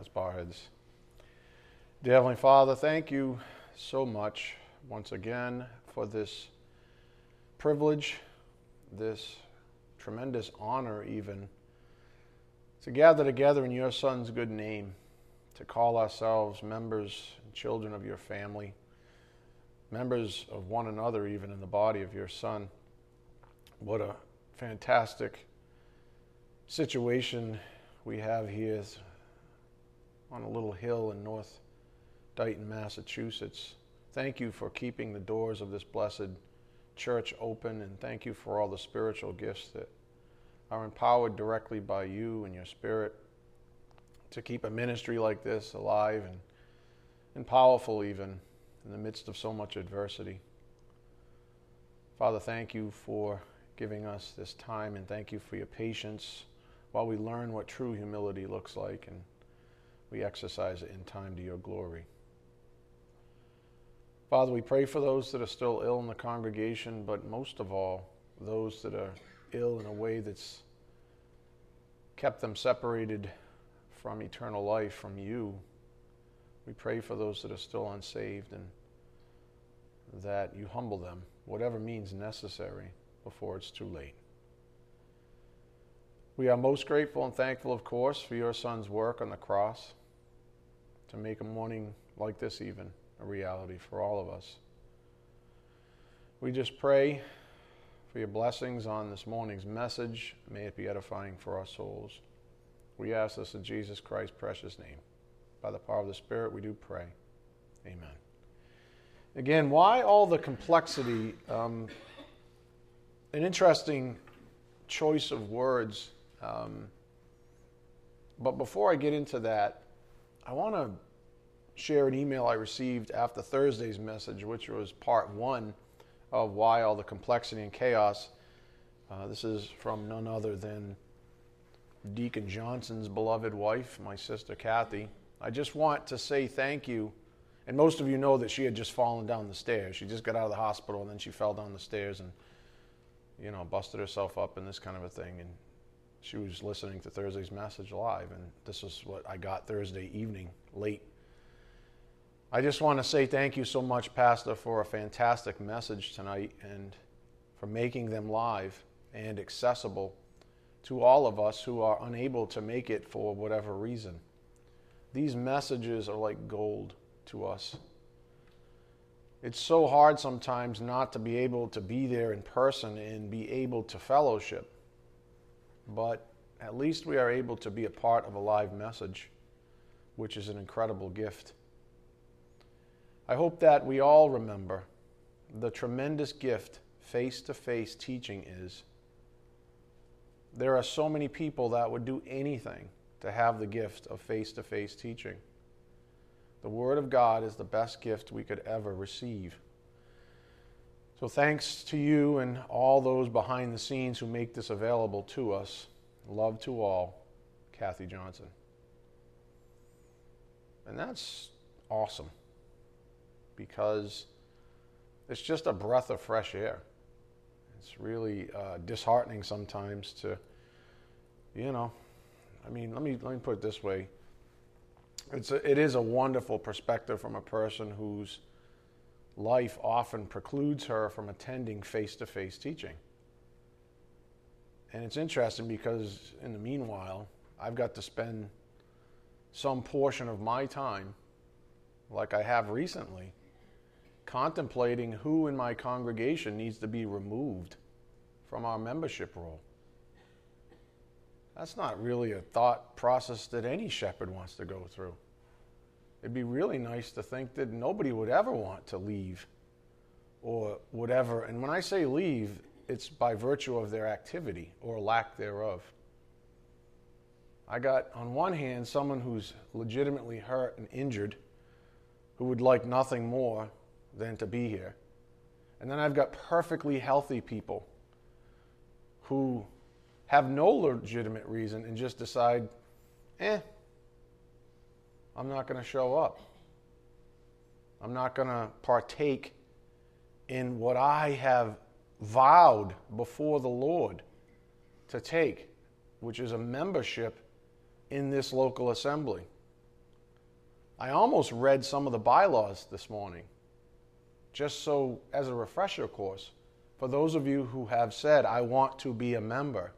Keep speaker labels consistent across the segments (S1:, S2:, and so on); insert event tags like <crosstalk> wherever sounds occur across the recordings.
S1: as heads. Dear Heavenly Father, thank you so much once again for this privilege, this tremendous honor, even to gather together in your Son's good name, to call ourselves members and children of your family, members of one another, even in the body of your Son. What a fantastic situation we have here on a little hill in North Dighton, Massachusetts. Thank you for keeping the doors of this blessed church open, and thank you for all the spiritual gifts that are empowered directly by you and your spirit to keep a ministry like this alive and, and powerful, even in the midst of so much adversity. Father, thank you for giving us this time, and thank you for your patience while we learn what true humility looks like and we exercise it in time to your glory. Father, we pray for those that are still ill in the congregation, but most of all, those that are ill in a way that's kept them separated from eternal life, from you. We pray for those that are still unsaved and that you humble them, whatever means necessary, before it's too late. We are most grateful and thankful, of course, for your Son's work on the cross to make a morning like this, even a reality for all of us. We just pray for your blessings on this morning's message. May it be edifying for our souls. We ask this in Jesus Christ's precious name. By the power of the Spirit, we do pray. Amen. Again, why all the complexity? Um, an interesting choice of words um, but before I get into that, I want to share an email I received after Thursday's message, which was part one of Why All the Complexity and Chaos. Uh, this is from none other than Deacon Johnson's beloved wife, my sister Kathy. I just want to say thank you. And most of you know that she had just fallen down the stairs. She just got out of the hospital and then she fell down the stairs and, you know, busted herself up and this kind of a thing. And she was listening to Thursday's message live, and this is what I got Thursday evening, late. I just want to say thank you so much, Pastor, for a fantastic message tonight and for making them live and accessible to all of us who are unable to make it for whatever reason. These messages are like gold to us. It's so hard sometimes not to be able to be there in person and be able to fellowship but at least we are able to be a part of a live message, which is an incredible gift. I hope that we all remember the tremendous gift face to face teaching is. There are so many people that would do anything to have the gift of face to face teaching. The Word of God is the best gift we could ever receive. So, thanks to you and all those behind the scenes who make this available to us. Love to all, Kathy Johnson. And that's awesome because it's just a breath of fresh air. It's really uh, disheartening sometimes to, you know, I mean, let me, let me put it this way. It's a, it is a wonderful perspective from a person whose life often precludes her from attending face to face teaching. And it's interesting because in the meanwhile, I've got to spend some portion of my time, like I have recently, contemplating who in my congregation needs to be removed from our membership roll. That's not really a thought process that any shepherd wants to go through. It'd be really nice to think that nobody would ever want to leave or whatever. And when I say leave, it's by virtue of their activity or lack thereof. I got, on one hand, someone who's legitimately hurt and injured who would like nothing more than to be here. And then I've got perfectly healthy people who have no legitimate reason and just decide, eh, I'm not going to show up. I'm not going to partake in what I have vowed before the Lord to take, which is a membership in this local assembly. I almost read some of the bylaws this morning, just so as a refresher course for those of you who have said, I want to be a member.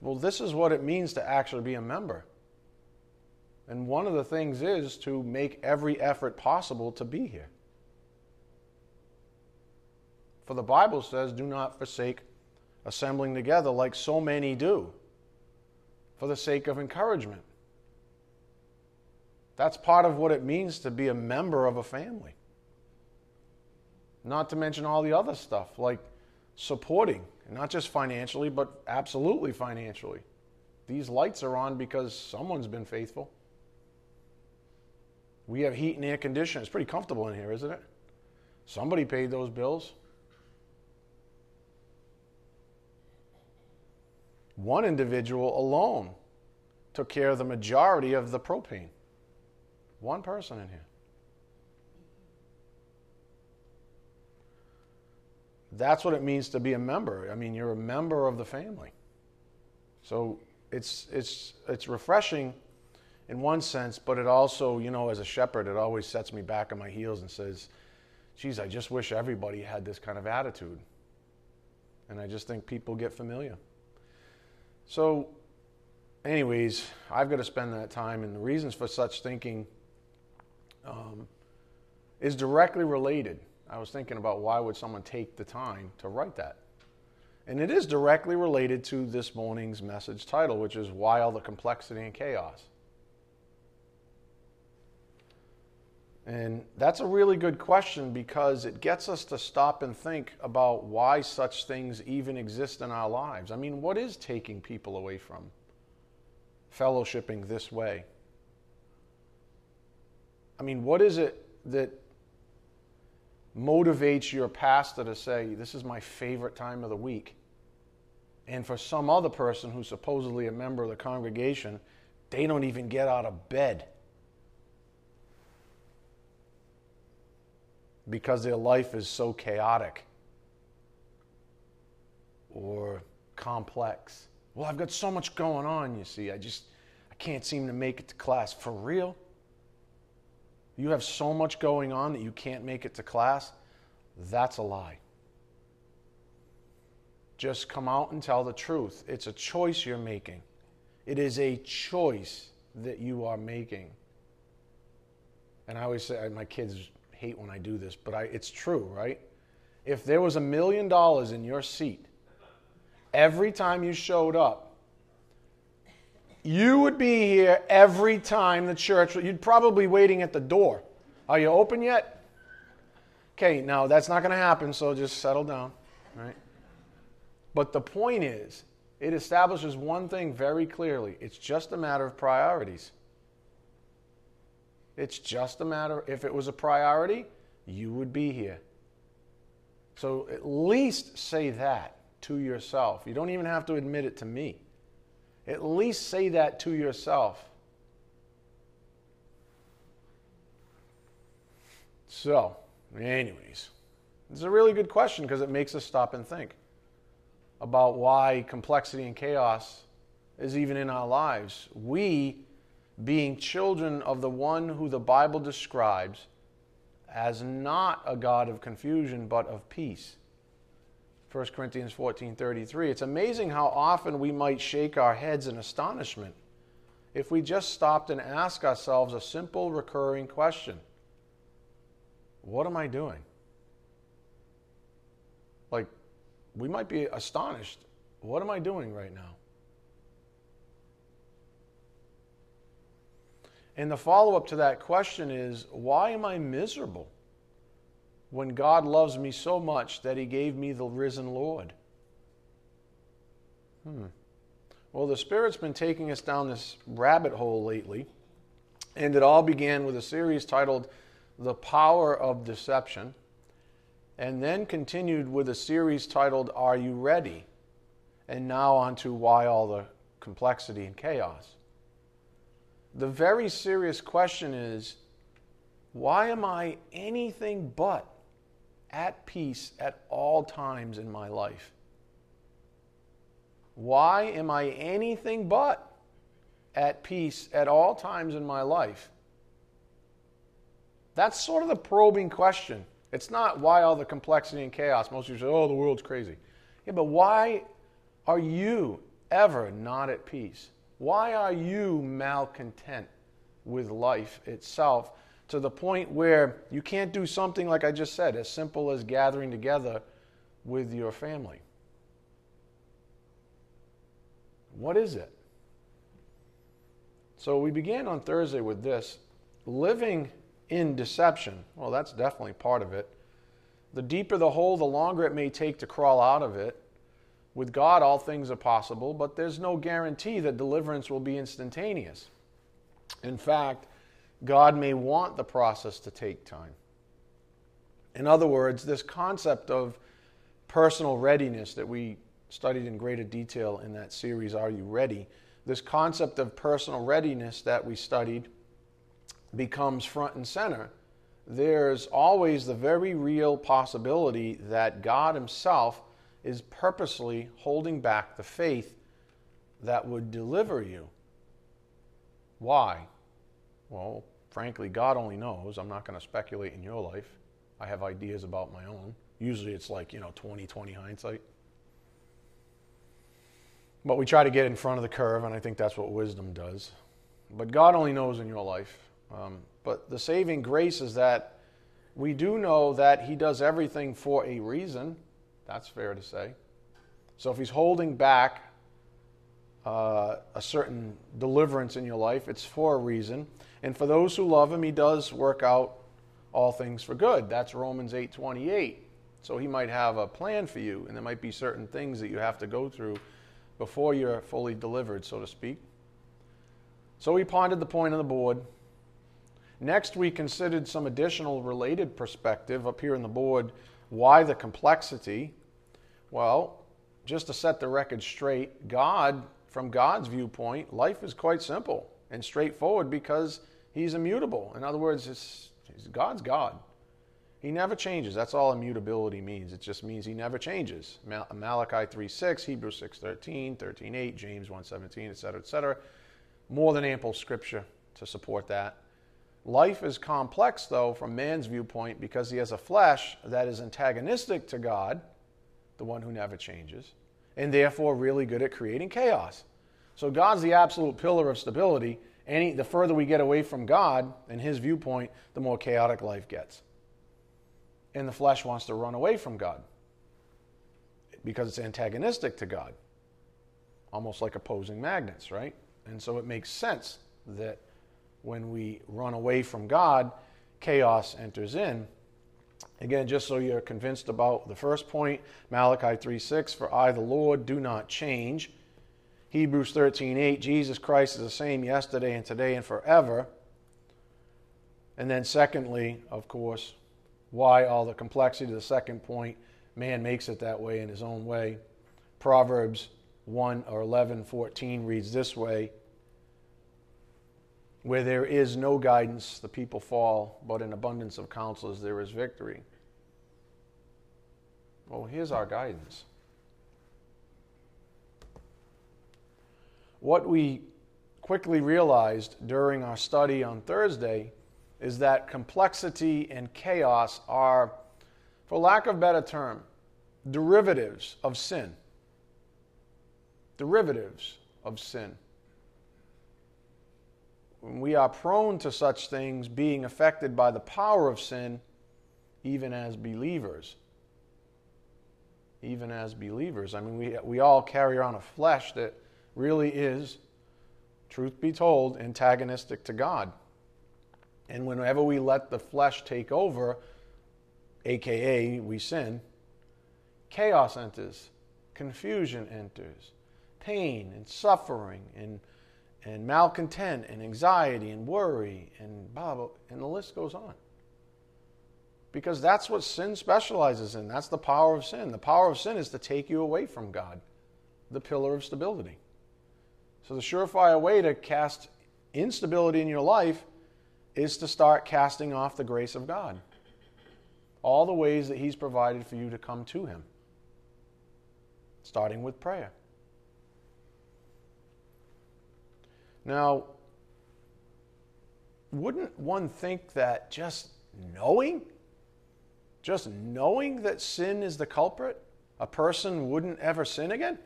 S1: Well, this is what it means to actually be a member. And one of the things is to make every effort possible to be here. For the Bible says, do not forsake assembling together like so many do, for the sake of encouragement. That's part of what it means to be a member of a family. Not to mention all the other stuff like supporting, not just financially, but absolutely financially. These lights are on because someone's been faithful. We have heat and air conditioning. It's pretty comfortable in here, isn't it? Somebody paid those bills. One individual alone took care of the majority of the propane. One person in here. That's what it means to be a member. I mean, you're a member of the family. So it's, it's, it's refreshing in one sense, but it also, you know, as a shepherd, it always sets me back on my heels and says, geez, I just wish everybody had this kind of attitude. And I just think people get familiar. So, anyways, I've got to spend that time, and the reasons for such thinking um, is directly related I was thinking about why would someone take the time to write that? And it is directly related to this morning's message title, which is Why All the Complexity and Chaos. And that's a really good question because it gets us to stop and think about why such things even exist in our lives. I mean, what is taking people away from fellowshipping this way? I mean, what is it that motivates your pastor to say, This is my favorite time of the week. And for some other person who's supposedly a member of the congregation, they don't even get out of bed because their life is so chaotic or complex. Well, I've got so much going on, you see. I just I can't seem to make it to class. For real? you have so much going on that you can't make it to class, that's a lie. Just come out and tell the truth. It's a choice you're making. It is a choice that you are making. And I always say, my kids hate when I do this, but I, it's true, right? If there was a million dollars in your seat every time you showed up, you would be here every time the church, you'd probably be waiting at the door. Are you open yet? Okay, now that's not going to happen, so just settle down, right? But the point is, it establishes one thing very clearly it's just a matter of priorities. It's just a matter, if it was a priority, you would be here. So at least say that to yourself. You don't even have to admit it to me. At least say that to yourself. So, anyways, it's a really good question because it makes us stop and think about why complexity and chaos is even in our lives. We, being children of the one who the Bible describes as not a God of confusion, but of peace. 1 Corinthians 14:33. It's amazing how often we might shake our heads in astonishment if we just stopped and asked ourselves a simple recurring question. What am I doing? Like we might be astonished. What am I doing right now? And the follow up to that question is why am I miserable? when God loves me so much that he gave me the risen Lord? Hmm. Well, the Spirit's been taking us down this rabbit hole lately, and it all began with a series titled The Power of Deception, and then continued with a series titled Are You Ready? And now on to Why All the Complexity and Chaos. The very serious question is why am I anything but at peace at all times in my life. Why am I anything but at peace at all times in my life? That's sort of the probing question. It's not why all the complexity and chaos. Most people say, oh, the world's crazy. Yeah, but why are you ever not at peace? Why are you malcontent with life itself to the point where you can't do something, like I just said, as simple as gathering together with your family? What is it? So we began on Thursday with this living in deception. Well, that's definitely part of it. The deeper the hole, the longer it may take to crawl out of it. With God, all things are possible, but there's no guarantee that deliverance will be instantaneous. In fact, God may want the process to take time. In other words, this concept of personal readiness that we studied in greater detail in that series, Are You Ready? This concept of personal readiness that we studied becomes front and center. There's always the very real possibility that God Himself is purposely holding back the faith that would deliver you. Why? Well, frankly, God only knows. I'm not going to speculate in your life. I have ideas about my own. Usually it's like, you know, 20 20 hindsight. But we try to get in front of the curve, and I think that's what wisdom does. But God only knows in your life. Um, but the saving grace is that we do know that He does everything for a reason. That's fair to say. So if He's holding back uh, a certain deliverance in your life, it's for a reason. And for those who love Him, He does work out all things for good. That's Romans 8 28. So He might have a plan for you, and there might be certain things that you have to go through before you're fully delivered, so to speak. So we pondered the point on the board. Next, we considered some additional related perspective up here on the board. Why the complexity? Well, just to set the record straight, God, from God's viewpoint, life is quite simple and straightforward because He's immutable. In other words, God's God. He never changes. That's all immutability means. It just means he never changes. Malachi 3.6, Hebrews 6.13, 13.8, James 1.17, etc., etc. More than ample scripture to support that. Life is complex, though, from man's viewpoint because he has a flesh that is antagonistic to God, the one who never changes, and therefore really good at creating chaos. So God's the absolute pillar of stability. Any, the further we get away from God and his viewpoint, the more chaotic life gets and the flesh wants to run away from God because it's antagonistic to God, almost like opposing magnets, right? And so it makes sense that when we run away from God, chaos enters in. Again, just so you're convinced about the first point, Malachi 3:6, for I the Lord do not change. Hebrews 13:8, Jesus Christ is the same yesterday and today and forever. And then secondly, of course, why all the complexity. To the second point, man makes it that way in his own way. Proverbs 1 or 11, 14 reads this way Where there is no guidance, the people fall, but in abundance of counselors there is victory. Well, here's our guidance. What we quickly realized during our study on Thursday is that complexity and chaos are, for lack of a better term, derivatives of sin. Derivatives of sin. We are prone to such things being affected by the power of sin, even as believers. Even as believers. I mean, we, we all carry around a flesh that really is, truth be told, antagonistic to God. And whenever we let the flesh take over, aka we sin, chaos enters, confusion enters, pain and suffering and, and malcontent and anxiety and worry and blah, blah, and the list goes on. Because that's what sin specializes in. That's the power of sin. The power of sin is to take you away from God, the pillar of stability. So the surefire way to cast instability in your life is to start casting off the grace of God. All the ways that He's provided for you to come to Him, starting with prayer. Now, wouldn't one think that just knowing? Just knowing that sin is the culprit, a person wouldn't ever sin again?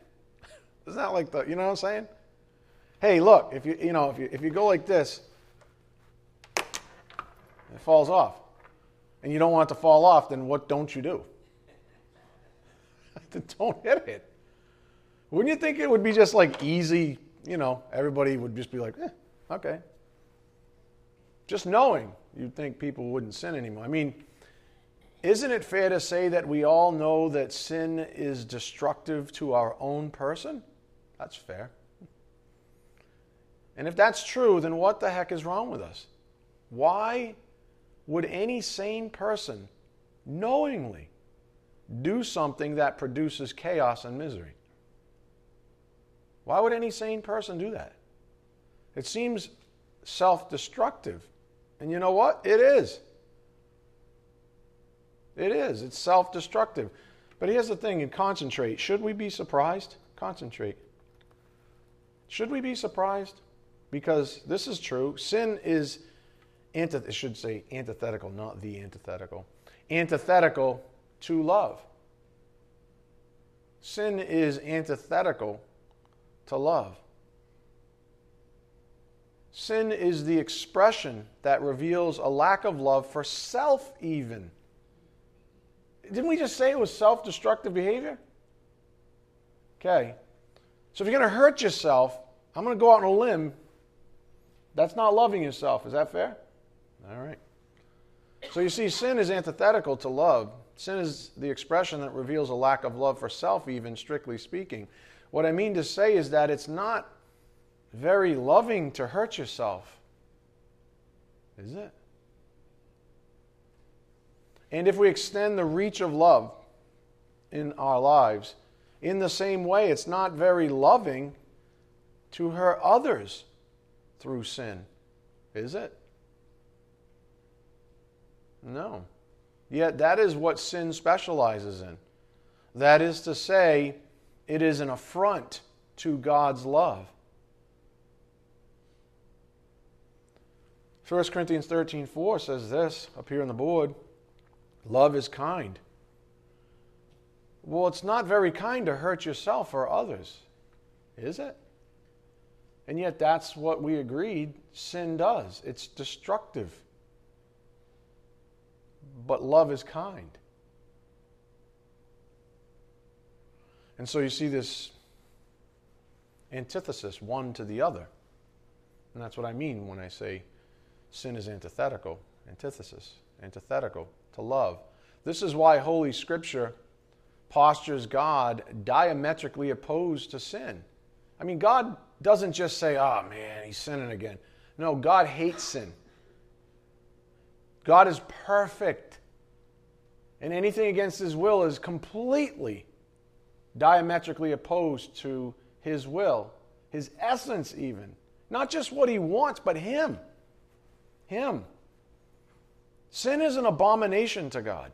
S1: Isn't that like the, you know what I'm saying? Hey, look, if you, you know, if you, if you go like this, it falls off. And you don't want it to fall off, then what don't you do? <laughs> don't hit it. Wouldn't you think it would be just like easy, you know, everybody would just be like, eh, okay. Just knowing, you'd think people wouldn't sin anymore. I mean, isn't it fair to say that we all know that sin is destructive to our own person? That's fair. And if that's true, then what the heck is wrong with us? Why would any sane person knowingly do something that produces chaos and misery? Why would any sane person do that? It seems self destructive. And you know what? It is. It is. It's self destructive. But here's the thing and concentrate. Should we be surprised? Concentrate. Should we be surprised? Because this is true. Sin is, it should say antithetical, not the antithetical. Antithetical to love. Sin is antithetical to love. Sin is the expression that reveals a lack of love for self, even. Didn't we just say it was self destructive behavior? Okay. So if you're going to hurt yourself, I'm going to go out on a limb. That's not loving yourself. Is that fair? All right. So you see, sin is antithetical to love. Sin is the expression that reveals a lack of love for self, even strictly speaking. What I mean to say is that it's not very loving to hurt yourself. Is it? And if we extend the reach of love in our lives, in the same way, it's not very loving to hurt others through sin, is it? No. Yet that is what sin specializes in. That is to say, it is an affront to God's love. 1 Corinthians 13 4 says this up here on the board love is kind. Well, it's not very kind to hurt yourself or others, is it? And yet, that's what we agreed sin does it's destructive. But love is kind. And so you see this antithesis, one to the other. And that's what I mean when I say sin is antithetical. Antithesis, antithetical to love. This is why Holy Scripture postures God diametrically opposed to sin. I mean, God doesn't just say, oh man, he's sinning again. No, God hates sin. God is perfect. And anything against his will is completely diametrically opposed to his will, his essence, even. Not just what he wants, but him. Him. Sin is an abomination to God.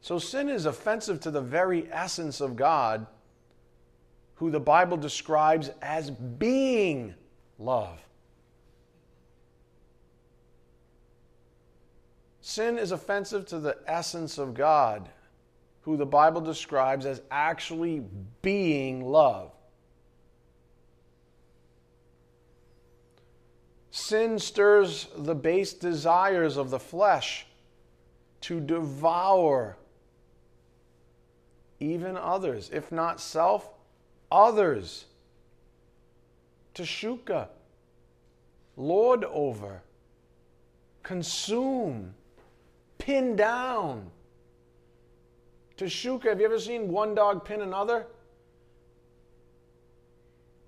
S1: So sin is offensive to the very essence of God, who the Bible describes as being love. Sin is offensive to the essence of God, who the Bible describes as actually being love. Sin stirs the base desires of the flesh to devour even others, if not self, others. To shuka, lord over, consume, pin down. To shuka, have you ever seen one dog pin another?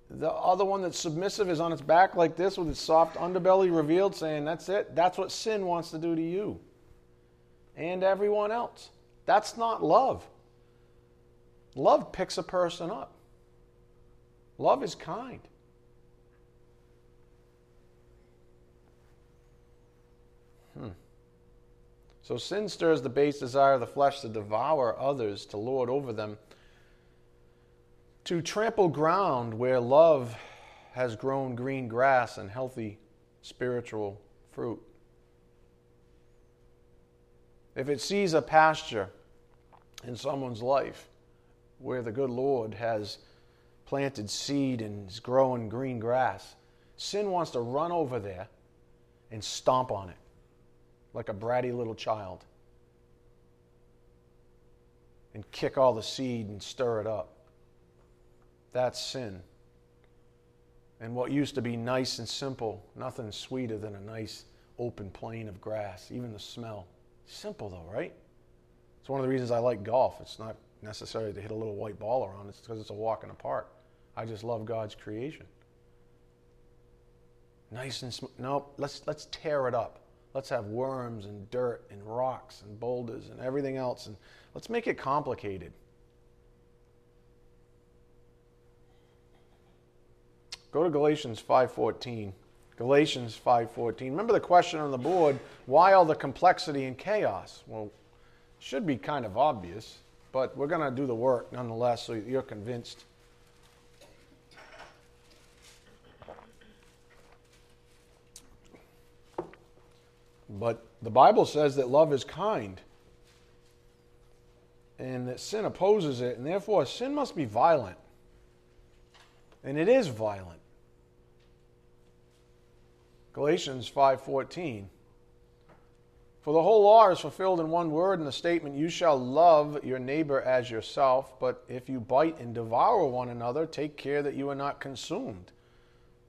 S1: The other one that's submissive is on its back like this with its soft underbelly revealed, saying, That's it. That's what sin wants to do to you and everyone else. That's not love. Love picks a person up, love is kind. So sin stirs the base desire of the flesh to devour others, to lord over them, to trample ground where love has grown green grass and healthy spiritual fruit. If it sees a pasture in someone's life where the good Lord has planted seed and is growing green grass, sin wants to run over there and stomp on it like a bratty little child and kick all the seed and stir it up. That's sin. And what used to be nice and simple, nothing sweeter than a nice open plain of grass, even the smell. Simple though, right? It's one of the reasons I like golf. It's not necessarily to hit a little white ball around, it's because it's a walk in the park. I just love God's creation. Nice and smooth. No, let's, let's tear it up. Let's have worms and dirt and rocks and boulders and everything else. And let's make it complicated. Go to Galatians 5:14. Galatians 5:14. Remember the question on the board, why all the complexity and chaos? Well, should be kind of obvious, but we're going to do the work nonetheless so you're convinced. But the Bible says that love is kind and that sin opposes it, and therefore sin must be violent. And it is violent. Galatians 5:14 For the whole law is fulfilled in one word in the statement you shall love your neighbor as yourself but if you bite and devour one another take care that you are not consumed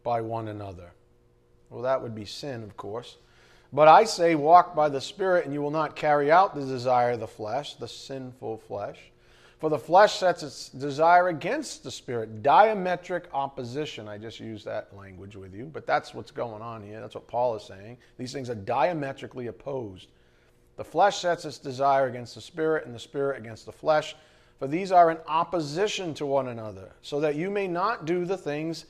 S1: by one another. Well that would be sin of course. But I say walk by the spirit and you will not carry out the desire of the flesh, the sinful flesh. For the flesh sets its desire against the spirit. Diametric opposition. I just used that language with you, but that's what's going on here. That's what Paul is saying. These things are diametrically opposed. The flesh sets its desire against the spirit, and the spirit against the flesh. For these are in opposition to one another, so that you may not do the things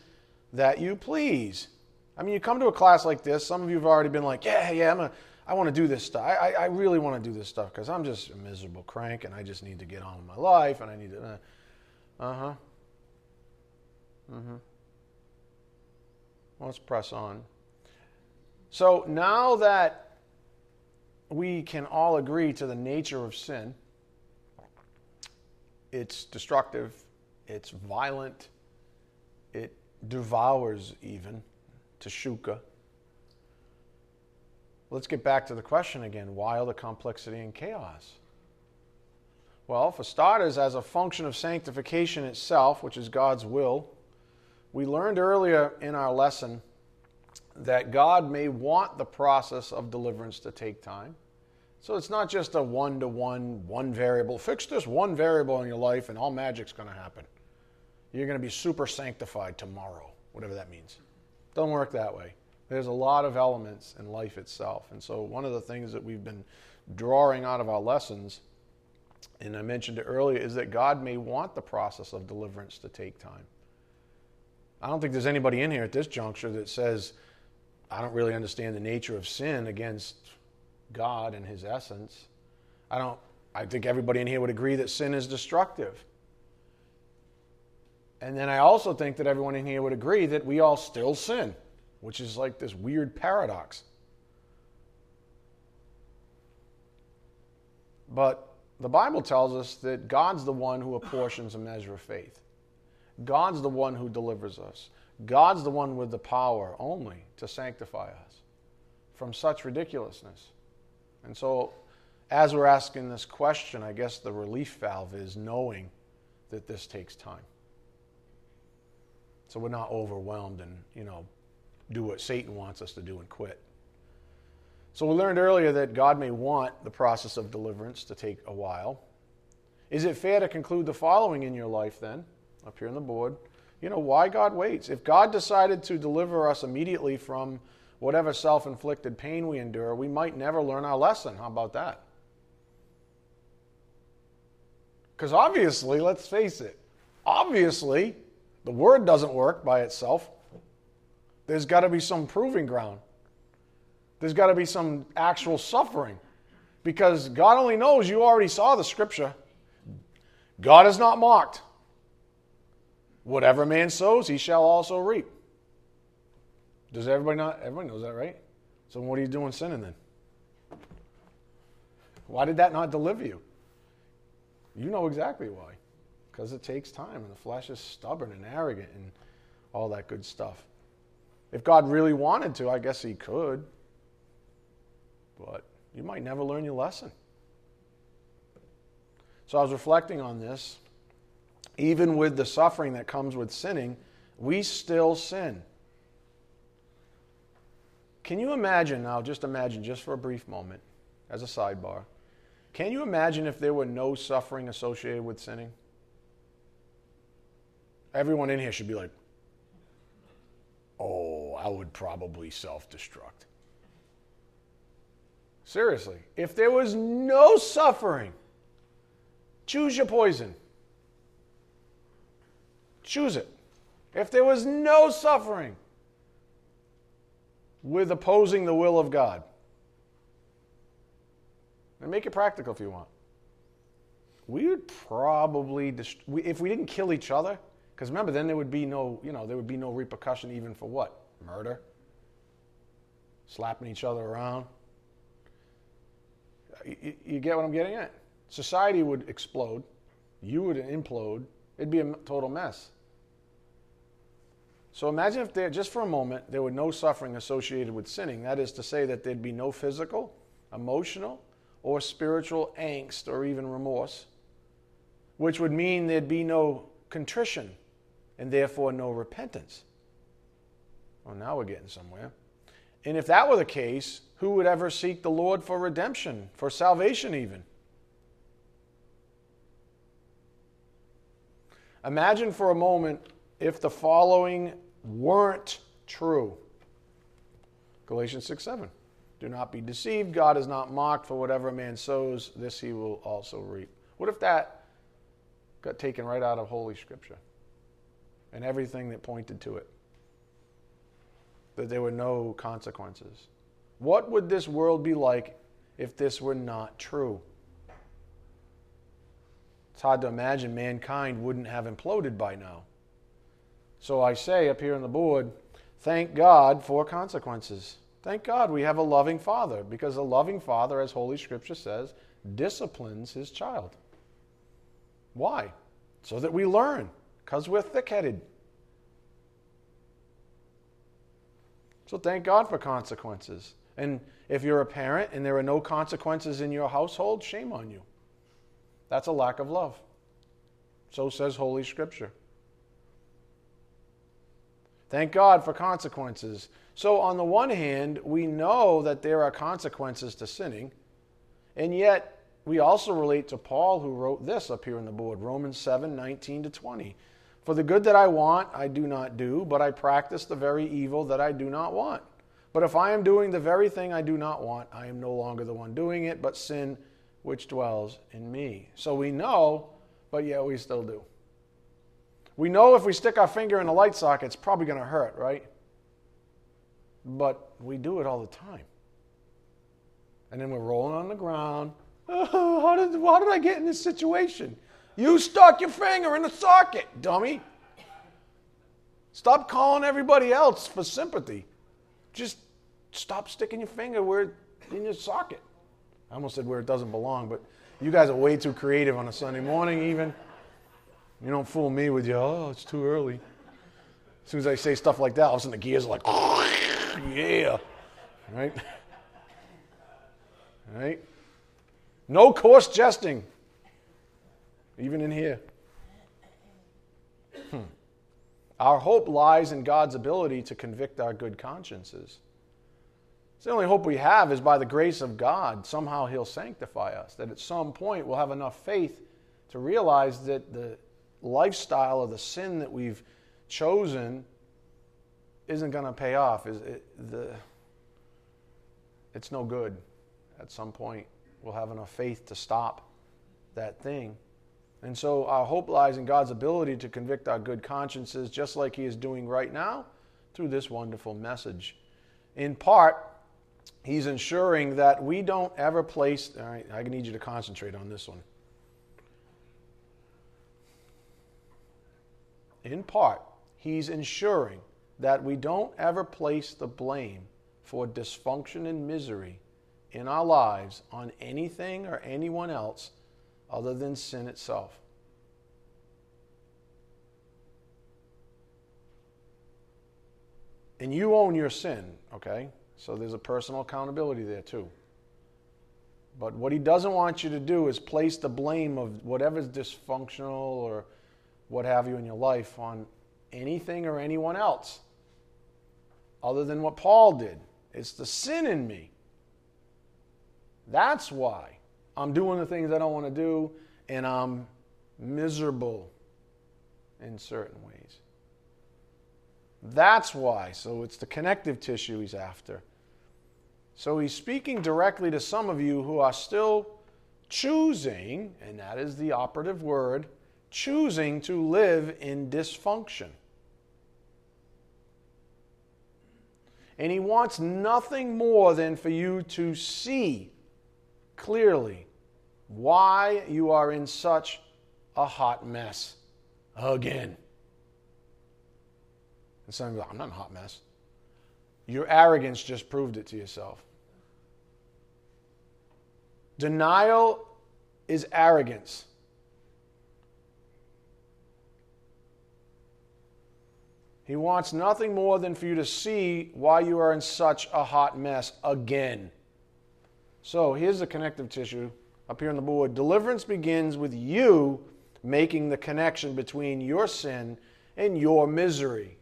S1: that you please. I mean, you come to a class like this, some of you have already been like, yeah, yeah, I'm a I want to do this stuff. I, I really want to do this stuff because I'm just a miserable crank and I just need to get on with my life and I need to. Uh huh. Mm hmm. Let's press on. So now that we can all agree to the nature of sin, it's destructive, it's violent, it devours even, Let's get back to the question again why all the complexity and chaos? Well, for starters, as a function of sanctification itself, which is God's will, we learned earlier in our lesson that God may want the process of deliverance to take time. So it's not just a one to one, one variable. Fix this one variable in your life and all magic's going to happen. You're going to be super sanctified tomorrow, whatever that means. Doesn't work that way. There's a lot of elements in life itself. And so, one of the things that we've been drawing out of our lessons, and I mentioned it earlier, is that God may want the process of deliverance to take time. I don't think there's anybody in here at this juncture that says, I don't really understand the nature of sin against God and his essence. I don't I think everybody in here would agree that sin is destructive. And then I also think that everyone in here would agree that we all still sin which is like this weird paradox. But the Bible tells us that God's the one who apportions a measure of faith. God's the one who delivers us. God's the one with the power only to sanctify us from such ridiculousness. And so, as we're asking this question, I guess the relief valve is knowing that this takes time. So we're not overwhelmed and, you know, do what Satan wants us to do and quit. So we learned earlier that God may want the process of deliverance to take a while. Is it fair to conclude the following in your life then, up here on the board? You know, why God waits. If God decided to deliver us immediately from whatever self inflicted pain we endure, we might never learn our lesson. How about that? Because obviously, let's face it, obviously, the word doesn't work by itself. There's got to be some proving ground. There's got to be some actual suffering. Because God only knows you already saw the scripture. God is not mocked. Whatever man sows, he shall also reap. Does everybody not? Everybody knows that, right? So what are you doing sinning then? Why did that not deliver you? You know exactly why. Because it takes time, and the flesh is stubborn and arrogant and all that good stuff. If God really wanted to, I guess He could. But you might never learn your lesson. So I was reflecting on this. Even with the suffering that comes with sinning, we still sin. Can you imagine now, just imagine, just for a brief moment, as a sidebar, can you imagine if there were no suffering associated with sinning? Everyone in here should be like, oh, I would probably self destruct. Seriously, if there was no suffering, choose your poison. Choose it. If there was no suffering with opposing the will of God, and make it practical if you want, we would probably, dist- if we didn't kill each other, because remember, then there would be no, you know, there would be no repercussion even for what? Murder? Slapping each other around? Uh, you, you get what I'm getting at? Society would explode. You would implode. It'd be a total mess. So imagine if there, just for a moment, there were no suffering associated with sinning. That is to say, that there'd be no physical, emotional, or spiritual angst or even remorse, which would mean there'd be no contrition and therefore no repentance. Well, now we're getting somewhere. And if that were the case, who would ever seek the Lord for redemption, for salvation, even? Imagine for a moment if the following weren't true Galatians 6 7. Do not be deceived. God is not mocked, for whatever a man sows, this he will also reap. What if that got taken right out of Holy Scripture? And everything that pointed to it. That there were no consequences. What would this world be like if this were not true? It's hard to imagine mankind wouldn't have imploded by now. So I say up here on the board, thank God for consequences. Thank God we have a loving father because a loving father, as Holy Scripture says, disciplines his child. Why? So that we learn because we're thick headed. So thank God for consequences. And if you're a parent and there are no consequences in your household, shame on you. That's a lack of love. So says Holy Scripture. Thank God for consequences. So, on the one hand, we know that there are consequences to sinning, and yet we also relate to Paul, who wrote this up here on the board Romans 7 19 to 20. For the good that I want, I do not do, but I practice the very evil that I do not want. But if I am doing the very thing I do not want, I am no longer the one doing it, but sin which dwells in me. So we know, but yet we still do. We know if we stick our finger in a light socket, it's probably going to hurt, right? But we do it all the time. And then we're rolling on the ground. Oh, <laughs> how, did, how did I get in this situation? You stuck your finger in the socket, dummy. Stop calling everybody else for sympathy. Just stop sticking your finger where in your socket. I almost said where it doesn't belong, but you guys are way too creative on a Sunday morning, even. You don't fool me with your, oh, it's too early. As soon as I say stuff like that, all of a sudden the gears are like, <laughs> yeah. Right? <laughs> Right? No coarse jesting even in here. Hmm. Our hope lies in God's ability to convict our good consciences. It's the only hope we have is by the grace of God, somehow He'll sanctify us. That at some point we'll have enough faith to realize that the lifestyle of the sin that we've chosen isn't going to pay off. Is it, the, it's no good. At some point, we'll have enough faith to stop that thing. And so our hope lies in God's ability to convict our good consciences, just like He is doing right now through this wonderful message. In part, He's ensuring that we don't ever place, all right, I need you to concentrate on this one. In part, He's ensuring that we don't ever place the blame for dysfunction and misery in our lives on anything or anyone else other than sin itself. And you own your sin, okay? So there's a personal accountability there too. But what he doesn't want you to do is place the blame of whatever's dysfunctional or what have you in your life on anything or anyone else other than what Paul did. It's the sin in me. That's why I'm doing the things I don't want to do and I'm miserable in certain ways. That's why. So it's the connective tissue he's after. So he's speaking directly to some of you who are still choosing, and that is the operative word, choosing to live in dysfunction. And he wants nothing more than for you to see clearly why you are in such a hot mess again. And some go, I'm not a hot mess. Your arrogance just proved it to yourself. Denial is arrogance. He wants nothing more than for you to see why you are in such a hot mess again. So here's the connective tissue up here on the board. Deliverance begins with you making the connection between your sin and your misery.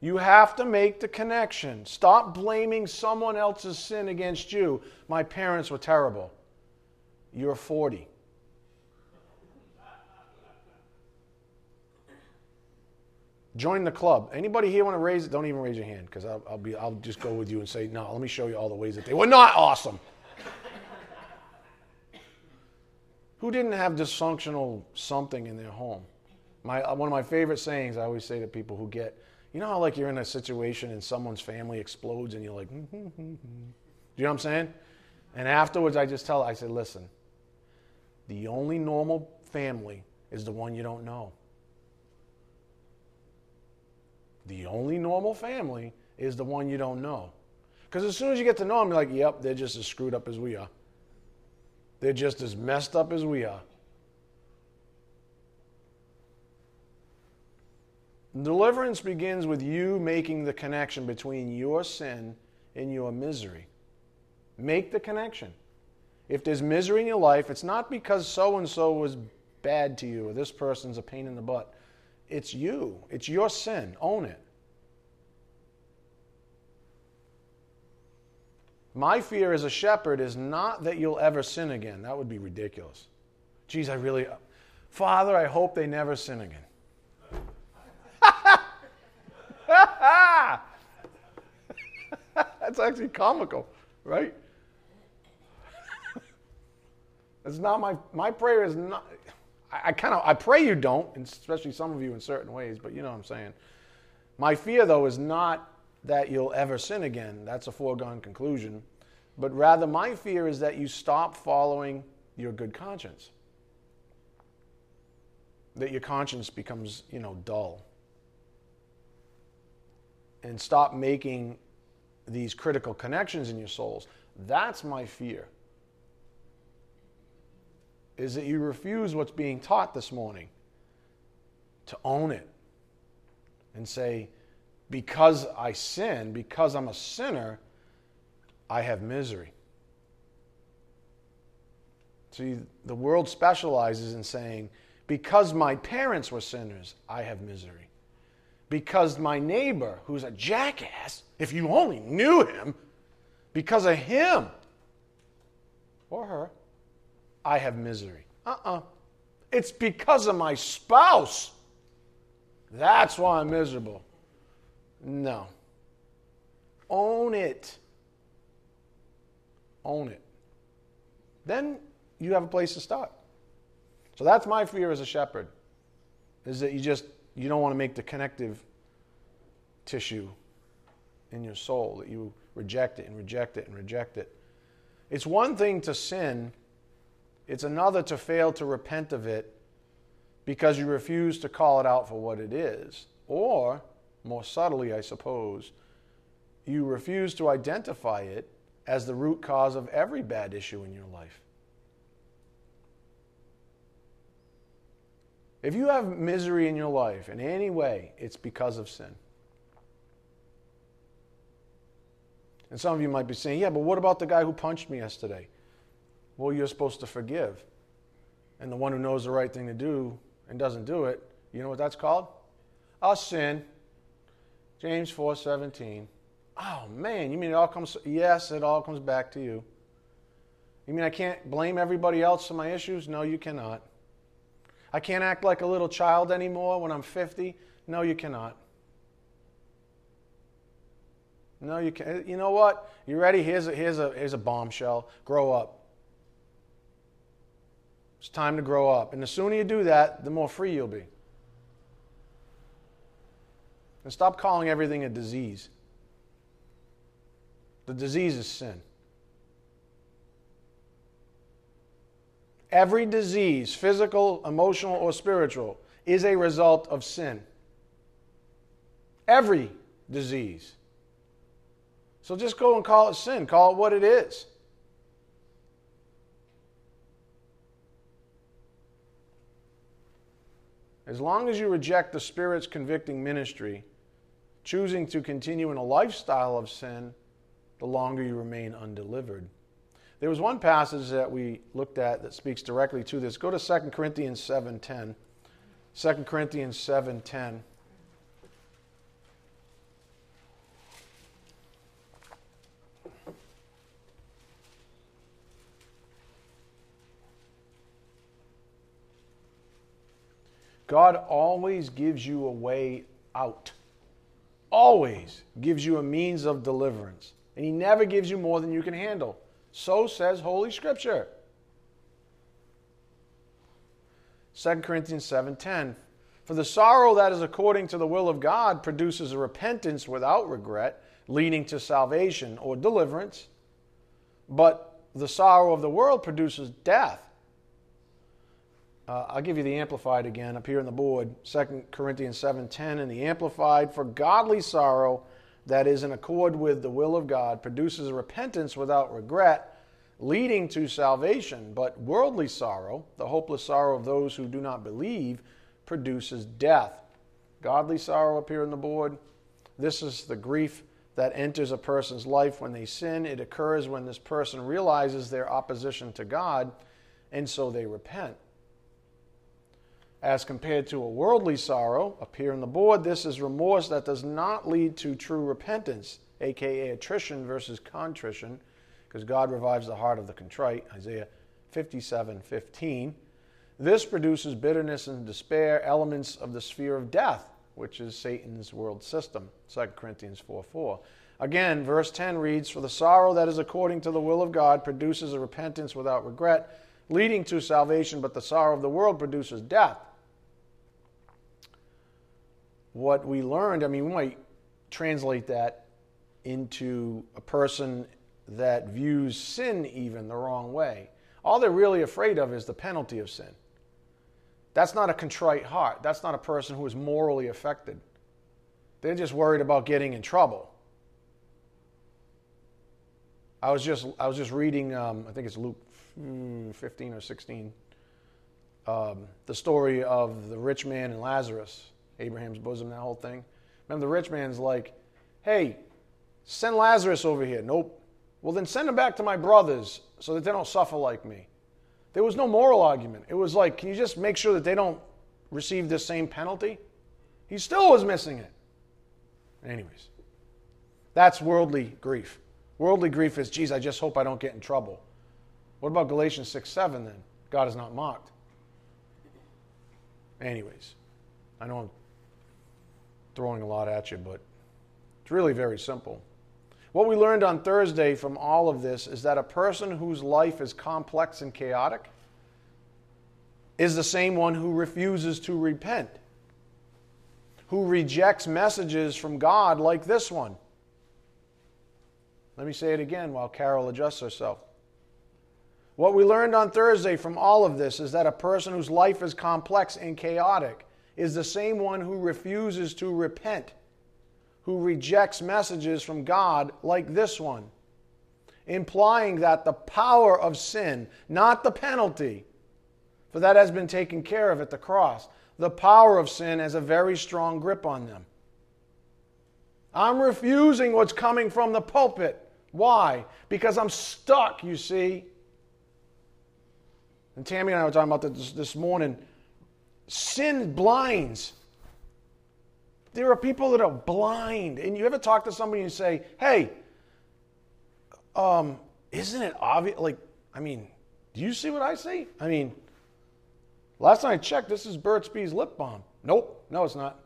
S1: You have to make the connection. Stop blaming someone else's sin against you. My parents were terrible. You're 40. Join the club. Anybody here want to raise it? Don't even raise your hand because I'll, I'll, be. I'll just go with you and say, no. Let me show you all the ways that they were not awesome. Who didn't have dysfunctional something in their home? My one of my favorite sayings I always say to people who get you know how like you're in a situation and someone's family explodes and you're like, mm-hmm, mm-hmm. you know what I'm saying? And afterwards, I just tell, I said, listen, the only normal family is the one you don't know. The only normal family is the one you don't know. Because as soon as you get to know them, you're like, yep, they're just as screwed up as we are. They're just as messed up as we are. Deliverance begins with you making the connection between your sin and your misery. Make the connection. If there's misery in your life, it's not because so and so was bad to you or this person's a pain in the butt. It's you, it's your sin. Own it. My fear as a shepherd is not that you'll ever sin again. That would be ridiculous. Geez, I really, Father, I hope they never sin again. <laughs> That's actually comical, right? <laughs> It's not my my prayer is not. I, I kind of I pray you don't, especially some of you in certain ways. But you know what I'm saying. My fear though is not that you'll ever sin again. That's a foregone conclusion. But rather, my fear is that you stop following your good conscience. That your conscience becomes, you know, dull and stop making these critical connections in your souls. That's my fear. Is that you refuse what's being taught this morning to own it and say, because I sin, because I'm a sinner, I have misery. See, the world specializes in saying, because my parents were sinners, I have misery because my neighbor, who's a jackass, if you only knew him, because of him or her, I have misery. Uh uh-uh. uh It's because of my spouse. That's why I'm miserable. No. Own it. Own it. Then you have a place to start. So that's my fear as a shepherd, is that you just you don't want to make the connective tissue in your soul, that you reject it and reject it and reject it. It's one thing to sin, it's another to fail to repent of it because you refuse to call it out for what it is. Or, more subtly, I suppose, you refuse to identify it as the root cause of every bad issue in your life. If you have misery in your life in any way, it's because of sin. And some of you might be saying, yeah, but what about the guy who punched me yesterday? Well, you're supposed to forgive. And the one who knows the right thing to do and doesn't do it, you know what that's called? A sin. James 4:17. Oh man, you mean it all comes yes, it all comes back to you. You mean I can't blame everybody else for my issues? No, you cannot. I can't act like a little child anymore when I'm 50? No, you cannot. No, you can't. You know what? You ready? Here's a, here's a, here's a bombshell. Grow up. It's time to grow up. And the sooner you do that, the more free you'll be. And stop calling everything a disease. The disease is sin. Every disease, physical, emotional, or spiritual, is a result of sin. Every disease. So just go and call it sin. Call it what it is. As long as you reject the Spirit's convicting ministry, choosing to continue in a lifestyle of sin, the longer you remain undelivered. There was one passage that we looked at that speaks directly to this. Go to 2 Corinthians 7:10. 2 Corinthians 7:10. God always gives you a way out. Always gives you a means of deliverance. And He never gives you more than you can handle. So says Holy Scripture. 2 Corinthians 7:10 For the sorrow that is according to the will of God produces a repentance without regret leading to salvation or deliverance but the sorrow of the world produces death uh, I'll give you the Amplified again up here on the board, 2 Corinthians 7.10. And the Amplified, for godly sorrow that is in accord with the will of God produces repentance without regret, leading to salvation. But worldly sorrow, the hopeless sorrow of those who do not believe, produces death. Godly sorrow up here on the board. This is the grief that enters a person's life when they sin. It occurs when this person realizes their opposition to God, and so they repent as compared to a worldly sorrow, up here the board, this is remorse that does not lead to true repentance, aka attrition versus contrition, because God revives the heart of the contrite, Isaiah 57 15. This produces bitterness and despair, elements of the sphere of death, which is Satan's world system, 2 Corinthians 4 4. Again, verse 10 reads, For the sorrow that is according to the will of God produces a repentance without regret, leading to salvation, but the sorrow of the world produces death what we learned, I mean, we might translate that into a person that views sin even the wrong way. All they're really afraid of is the penalty of sin. That's not a contrite heart. That's not a person who is morally affected. They're just worried about getting in trouble. I was just I was just reading um, I think it's Luke hmm, 15 or 16 um, the story of the rich man and Lazarus Abraham's bosom, that whole thing. Remember, the rich man's like, hey, send Lazarus over here. Nope. Well, then send him back to my brothers so that they don't suffer like me. There was no moral argument. It was like, can you just make sure that they don't receive this same penalty? He still was missing it. Anyways, that's worldly grief. Worldly grief is, geez, I just hope I don't get in trouble. What about Galatians 6 7 then? God is not mocked. Anyways, I know I'm throwing a lot at you, but it's really very simple. What we learned on Thursday from all of this is that a person whose life is complex and chaotic is the same one who refuses to repent, who rejects messages from God like this one. Let me say it again while Carol adjusts herself. What we learned on Thursday from all of this is that a person whose life is complex and chaotic is the same one who refuses to repent, who rejects messages from God like this one, implying that the power of sin, not the penalty, for that has been taken care of at the cross, the power of sin has a very strong grip on them. I'm refusing what's coming from the pulpit. Why? Because I'm stuck, you see. And Tammy and I were talking about this this morning. Sin blinds. There are people that are blind. And you ever talk to somebody and say, hey, um, isn't it obvious? Like, I mean, do you see what I see? I mean, last time I checked, this is Burt's Bees lip balm. Nope, no, it's not.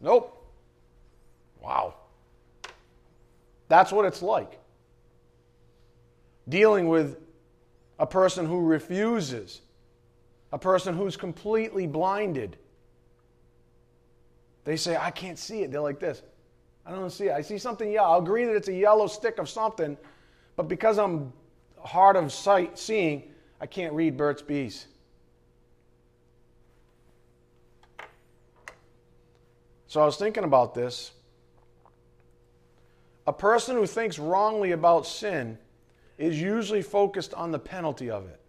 S1: Nope. Wow. That's what it's like dealing with a person who refuses, a person who's completely blinded. They say, I can't see it. They're like this. I don't see it. I see something yellow. I'll agree that it's a yellow stick of something, but because I'm hard of sight seeing, I can't read Burt's Bees. So I was thinking about this. A person who thinks wrongly about sin is usually focused on the penalty of it.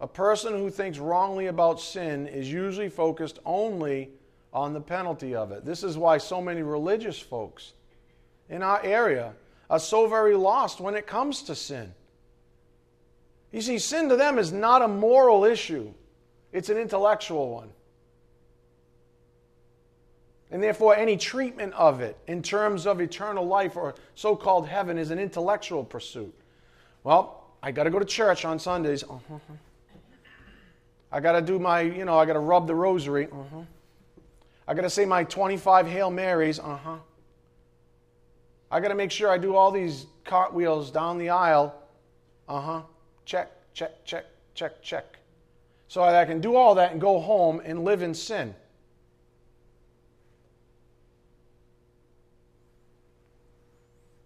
S1: A person who thinks wrongly about sin is usually focused only on the penalty of it. This is why so many religious folks in our area are so very lost when it comes to sin. You see, sin to them is not a moral issue, it's an intellectual one. And therefore, any treatment of it in terms of eternal life or so called heaven is an intellectual pursuit. Well, I got to go to church on Sundays. Uh-huh. <laughs> I got to do my, you know, I got to rub the rosary. Uh-huh. I got to say my 25 Hail Marys. Uh huh. I got to make sure I do all these cartwheels down the aisle. Uh huh. Check, check, check, check, check. So that I can do all that and go home and live in sin.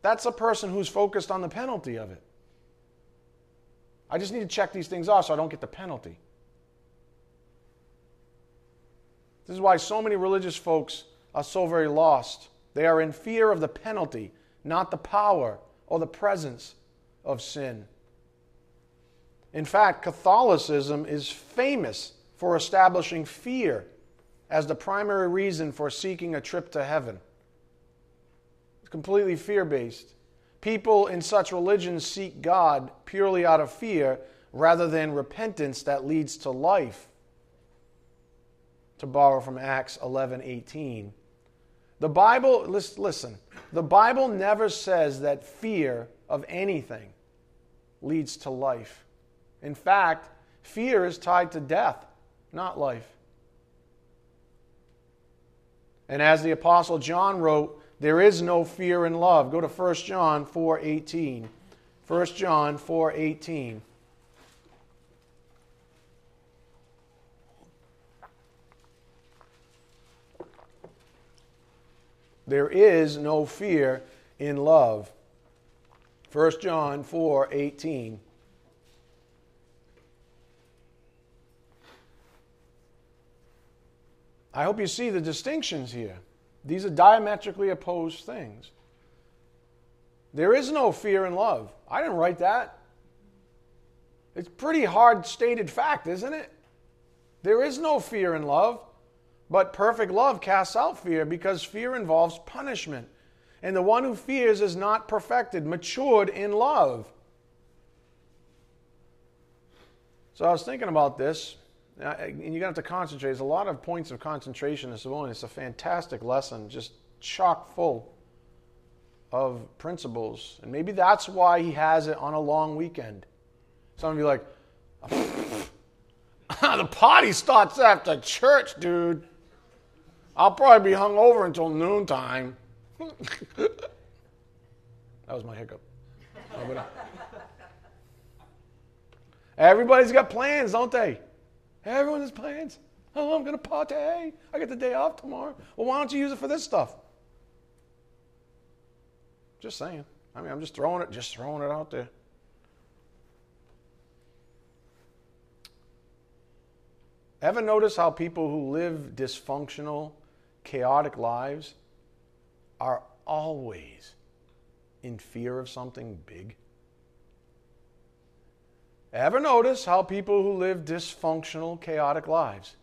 S1: That's a person who's focused on the penalty of it. I just need to check these things off so I don't get the penalty. This is why so many religious folks are so very lost. They are in fear of the penalty, not the power or the presence of sin. In fact, Catholicism is famous for establishing fear as the primary reason for seeking a trip to heaven It's completely fear based. People in such religions seek God purely out of fear rather than repentance that leads to life. To borrow from Acts 11 18. The Bible, listen, the Bible never says that fear of anything leads to life. In fact, fear is tied to death, not life. And as the Apostle John wrote, there is no fear in love. Go to 1 John 4:18. 1 John 4:18. There is no fear in love. 1 John 4:18. I hope you see the distinctions here. These are diametrically opposed things. There is no fear in love. I didn't write that. It's pretty hard stated fact, isn't it? There is no fear in love, but perfect love casts out fear because fear involves punishment. And the one who fears is not perfected, matured in love. So I was thinking about this and you're going to have to concentrate. There's a lot of points of concentration this morning. It's a fantastic lesson, just chock full of principles. And maybe that's why he has it on a long weekend. Some of you like, <laughs> the party starts after church, dude. I'll probably be hung over until noontime. <laughs> that was my hiccup. Everybody's got plans, don't they? Everyone has plans. Oh, I'm going to party. I get the day off tomorrow. Well, why don't you use it for this stuff? Just saying. I mean, I'm just throwing it, just throwing it out there. Ever notice how people who live dysfunctional, chaotic lives are always in fear of something big? Ever notice how people who live dysfunctional, chaotic lives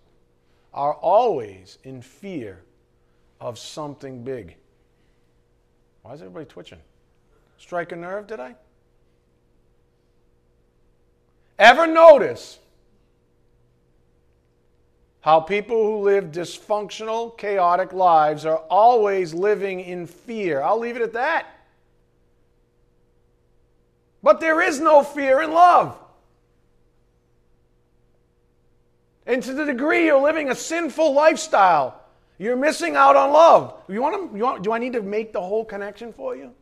S1: are always in fear of something big? Why is everybody twitching? Strike a nerve, did I? Ever notice how people who live dysfunctional, chaotic lives are always living in fear? I'll leave it at that. But there is no fear in love. And to the degree you're living a sinful lifestyle, you're missing out on love. You want to, you want, do I need to make the whole connection for you?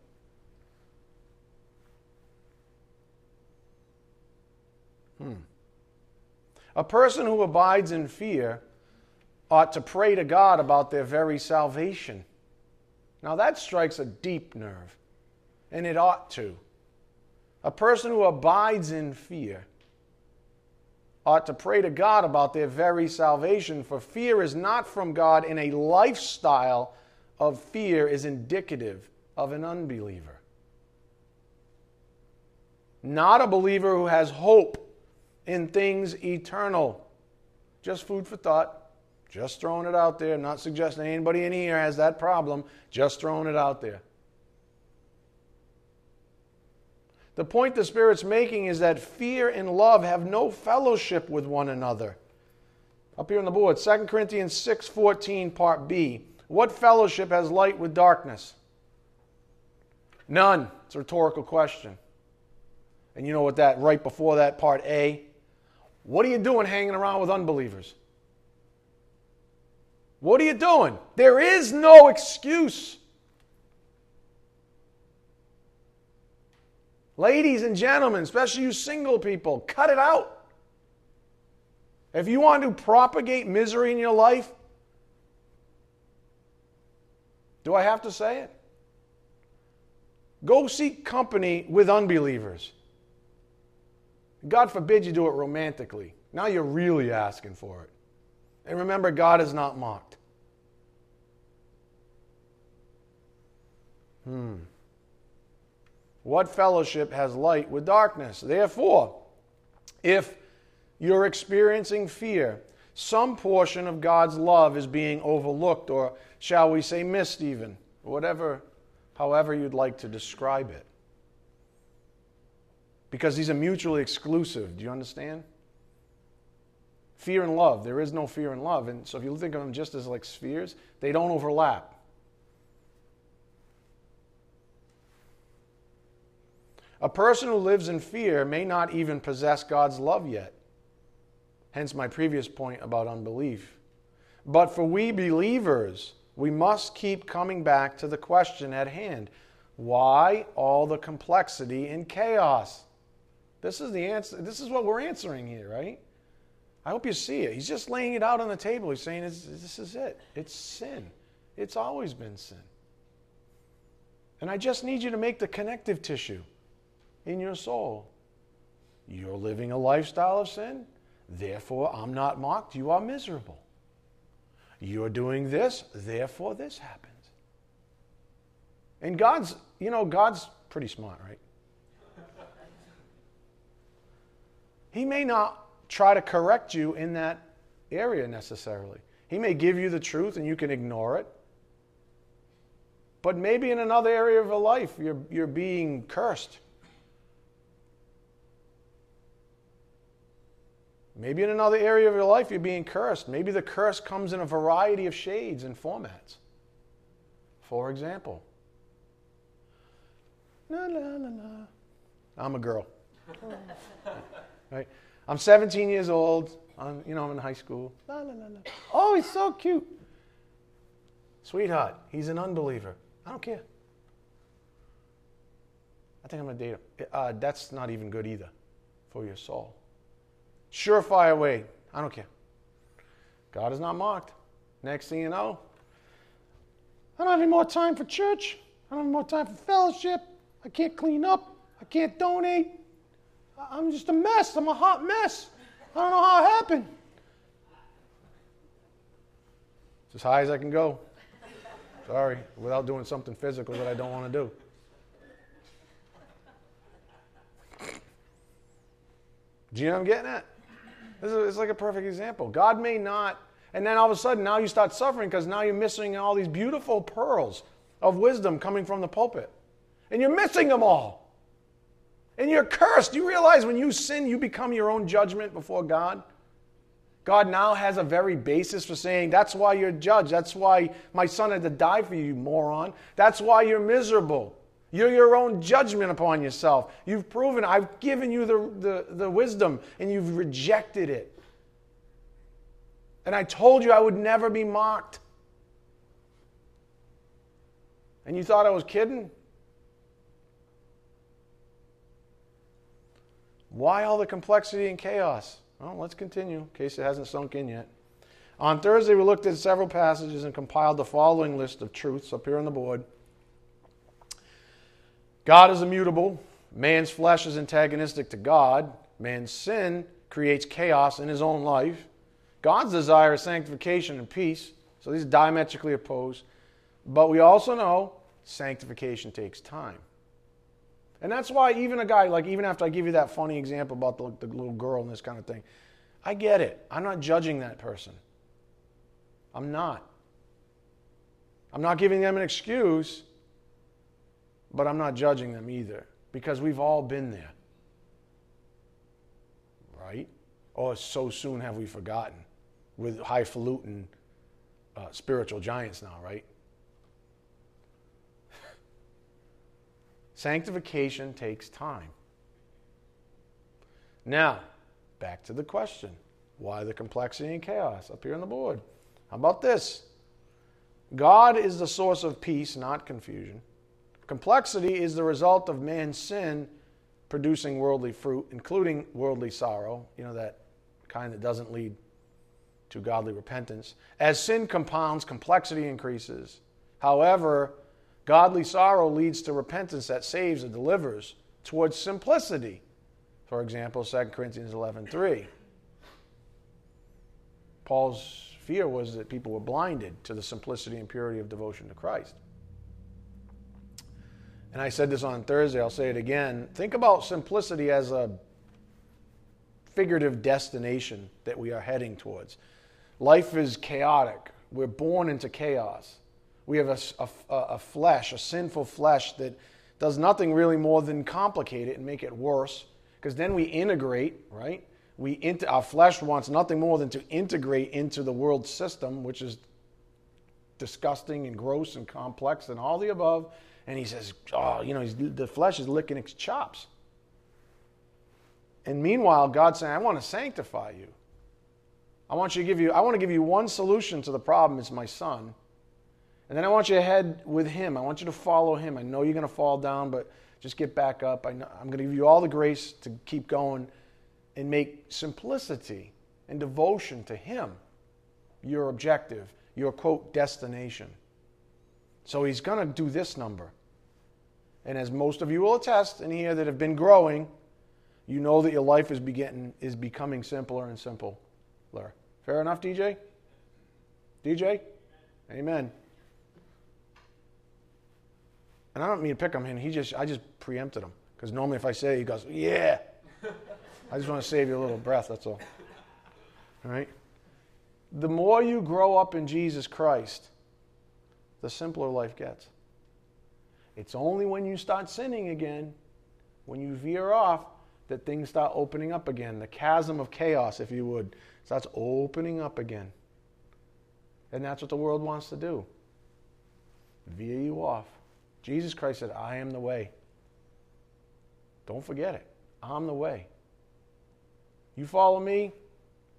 S1: A person who abides in fear ought to pray to God about their very salvation. Now that strikes a deep nerve, and it ought to. A person who abides in fear ought to pray to God about their very salvation, for fear is not from God, and a lifestyle of fear is indicative of an unbeliever. Not a believer who has hope in things eternal. Just food for thought. Just throwing it out there. Not suggesting anybody in here has that problem. Just throwing it out there. The point the Spirit's making is that fear and love have no fellowship with one another. Up here on the board, 2 Corinthians 6:14 part B. What fellowship has light with darkness? None. It's a rhetorical question. And you know what that right before that part A? What are you doing hanging around with unbelievers? What are you doing? There is no excuse. Ladies and gentlemen, especially you single people, cut it out. If you want to propagate misery in your life, do I have to say it? Go seek company with unbelievers. God forbid you do it romantically. Now you're really asking for it. And remember, God is not mocked. Hmm. What fellowship has light with darkness? Therefore, if you're experiencing fear, some portion of God's love is being overlooked, or shall we say missed, even, whatever, however you'd like to describe it. Because these are mutually exclusive. Do you understand? Fear and love. There is no fear and love. And so if you think of them just as like spheres, they don't overlap. A person who lives in fear may not even possess God's love yet. Hence my previous point about unbelief. But for we believers, we must keep coming back to the question at hand why all the complexity and chaos? This is the answer. This is what we're answering here, right? I hope you see it. He's just laying it out on the table. He's saying, This is it. It's sin. It's always been sin. And I just need you to make the connective tissue in your soul. You're living a lifestyle of sin, therefore I'm not mocked, you are miserable. You're doing this, therefore this happens. And God's, you know, God's pretty smart, right? He may not try to correct you in that area necessarily. He may give you the truth and you can ignore it. But maybe in another area of your life, you're, you're being cursed Maybe in another area of your life you're being cursed. Maybe the curse comes in a variety of shades and formats. For example, la la la. I'm a girl. <laughs> right? I'm 17 years old. I'm, you know, I'm in high school. La la la la. Oh, he's so cute. Sweetheart, he's an unbeliever. I don't care. I think I'm going to date him. Uh, that's not even good either for your soul surefire way. I don't care. God is not mocked. Next thing you know, I don't have any more time for church. I don't have more time for fellowship. I can't clean up. I can't donate. I'm just a mess. I'm a hot mess. I don't know how it happened. It's as high as I can go. Sorry, without doing something physical that I don't want to do. Do you know what I'm getting at? This is, it's like a perfect example. God may not, and then all of a sudden now you start suffering because now you're missing all these beautiful pearls of wisdom coming from the pulpit. And you're missing them all. And you're cursed. Do You realize when you sin, you become your own judgment before God? God now has a very basis for saying, that's why you're judged. That's why my son had to die for you, you moron. That's why you're miserable. You're your own judgment upon yourself. You've proven, I've given you the, the, the wisdom, and you've rejected it. And I told you I would never be mocked. And you thought I was kidding? Why all the complexity and chaos? Well, let's continue in case it hasn't sunk in yet. On Thursday, we looked at several passages and compiled the following list of truths up here on the board. God is immutable. Man's flesh is antagonistic to God. Man's sin creates chaos in his own life. God's desire is sanctification and peace. So these are diametrically opposed. But we also know sanctification takes time. And that's why even a guy, like even after I give you that funny example about the, the little girl and this kind of thing, I get it. I'm not judging that person. I'm not. I'm not giving them an excuse, but I'm not judging them either because we've all been there. Right? Oh, so soon have we forgotten with highfalutin uh, spiritual giants now, right? Sanctification takes time. Now, back to the question why the complexity and chaos up here on the board? How about this? God is the source of peace, not confusion. Complexity is the result of man's sin producing worldly fruit, including worldly sorrow, you know, that kind that doesn't lead to godly repentance. As sin compounds, complexity increases. However, Godly sorrow leads to repentance that saves and delivers towards simplicity. For example, 2 Corinthians 11:3. Paul's fear was that people were blinded to the simplicity and purity of devotion to Christ. And I said this on Thursday, I'll say it again. Think about simplicity as a figurative destination that we are heading towards. Life is chaotic. We're born into chaos. We have a, a, a flesh, a sinful flesh that does nothing really more than complicate it and make it worse. Because then we integrate, right? We into, our flesh wants nothing more than to integrate into the world system, which is disgusting and gross and complex and all the above. And he says, oh, you know, the flesh is licking its chops. And meanwhile, God's saying, I want to sanctify you. I want you to give you, I want to give you one solution to the problem. It's my son. And then I want you to head with Him. I want you to follow Him. I know you're going to fall down, but just get back up. I am going to give you all the grace to keep going and make simplicity and devotion to Him your objective, your quote, destination. So He's going to do this number. And as most of you will attest in here that have been growing, you know that your life is, begetting, is becoming simpler and simpler. Fair enough, DJ? DJ? Amen. And I don't mean to pick on him. He just, I just preempted him. Because normally if I say he goes, yeah. I just want to save you a little breath, that's all. All right? The more you grow up in Jesus Christ, the simpler life gets. It's only when you start sinning again, when you veer off, that things start opening up again. The chasm of chaos, if you would, starts opening up again. And that's what the world wants to do veer you off. Jesus Christ said, I am the way. Don't forget it. I'm the way. You follow me,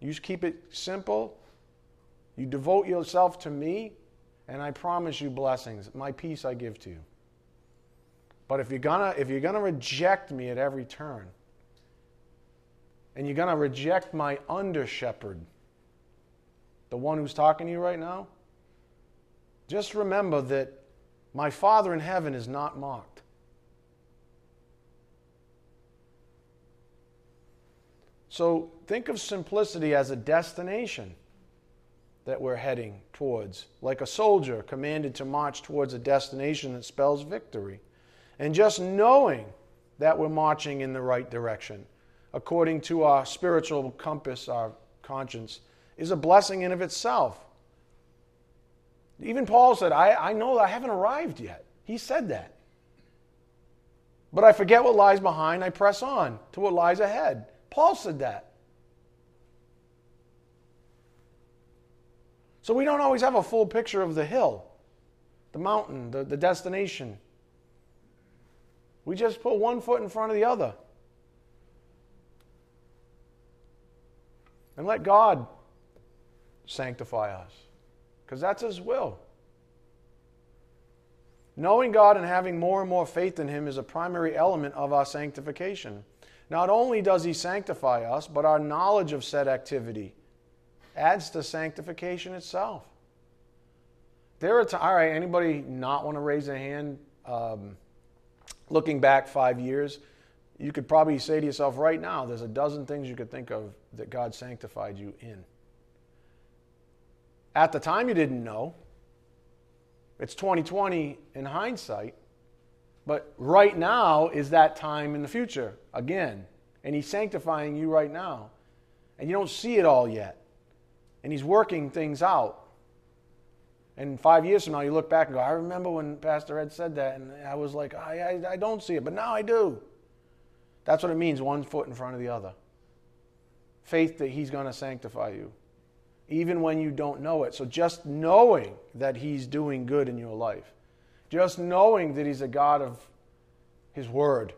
S1: you just keep it simple, you devote yourself to me, and I promise you blessings. My peace I give to you. But if you're gonna if you're gonna reject me at every turn, and you're gonna reject my under shepherd, the one who's talking to you right now, just remember that my Father in heaven is not mocked. So think of simplicity as a destination that we're heading towards, like a soldier commanded to march towards a destination that spells victory. And just knowing that we're marching in the right direction, according to our spiritual compass, our conscience, is a blessing in of itself. Even Paul said, I, I know I haven't arrived yet. He said that. But I forget what lies behind, I press on to what lies ahead. Paul said that. So we don't always have a full picture of the hill, the mountain, the, the destination. We just put one foot in front of the other. And let God sanctify us, because that's His will. Knowing God and having more and more faith in Him is a primary element of our sanctification. Not only does He sanctify us, but our knowledge of said activity adds to sanctification itself. There are t- all right. Anybody not want to raise a hand? Um, looking back five years, you could probably say to yourself right now, there's a dozen things you could think of that God sanctified you in. At the time, you didn't know. It's 2020 in hindsight. But right now is that time in the future again. And He's sanctifying you right now. And you don't see it all yet. And He's working things out. And five years from now, you look back and go, I remember when Pastor Ed said that, and I was like, I, I, I don't see it, but now I do. That's what it means one foot in front of the other. Faith that He's going to sanctify you even when you don't know it. So just knowing that He's doing good in your life, just knowing that He's a God of His Word.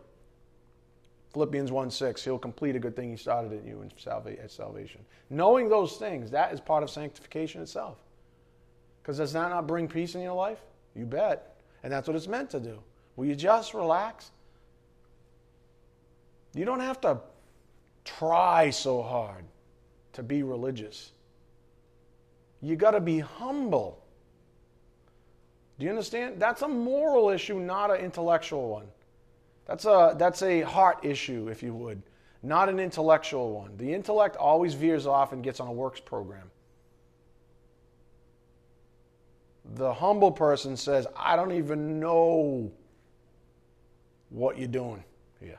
S1: Philippians 1 6, He'll complete a good thing He started in you in at salvation. Knowing those things, that is part of sanctification itself. Because does that not bring peace in your life? You bet. And that's what it's meant to do. Will you just relax? You don't have to try so hard to be religious. You got to be humble. Do you understand? That's a moral issue, not an intellectual one. That's a, that's a heart issue, if you would, not an intellectual one. The intellect always veers off and gets on a works program. The humble person says, I don't even know what you're doing here.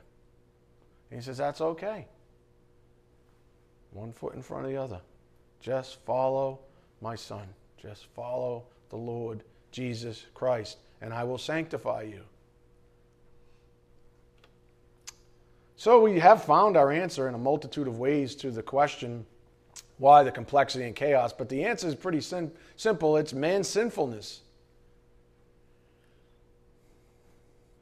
S1: He says, That's okay. One foot in front of the other. Just follow my son. Just follow the Lord Jesus Christ, and I will sanctify you. So we have found our answer in a multitude of ways to the question why the complexity and chaos, but the answer is pretty sim- simple it's man's sinfulness.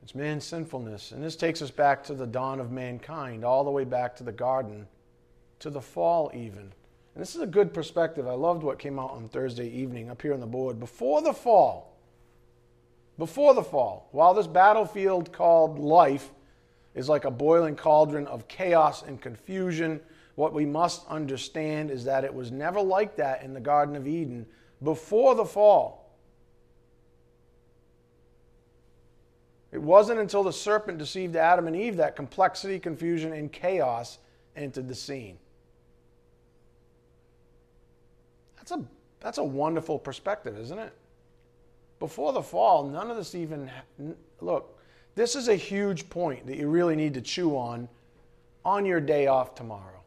S1: It's man's sinfulness. And this takes us back to the dawn of mankind, all the way back to the garden, to the fall, even. And this is a good perspective. I loved what came out on Thursday evening up here on the board. Before the fall, before the fall, while this battlefield called life is like a boiling cauldron of chaos and confusion, what we must understand is that it was never like that in the Garden of Eden before the fall. It wasn't until the serpent deceived Adam and Eve that complexity, confusion, and chaos entered the scene. That's a, that's a wonderful perspective, isn't it? Before the fall, none of this even. Look, this is a huge point that you really need to chew on on your day off tomorrow.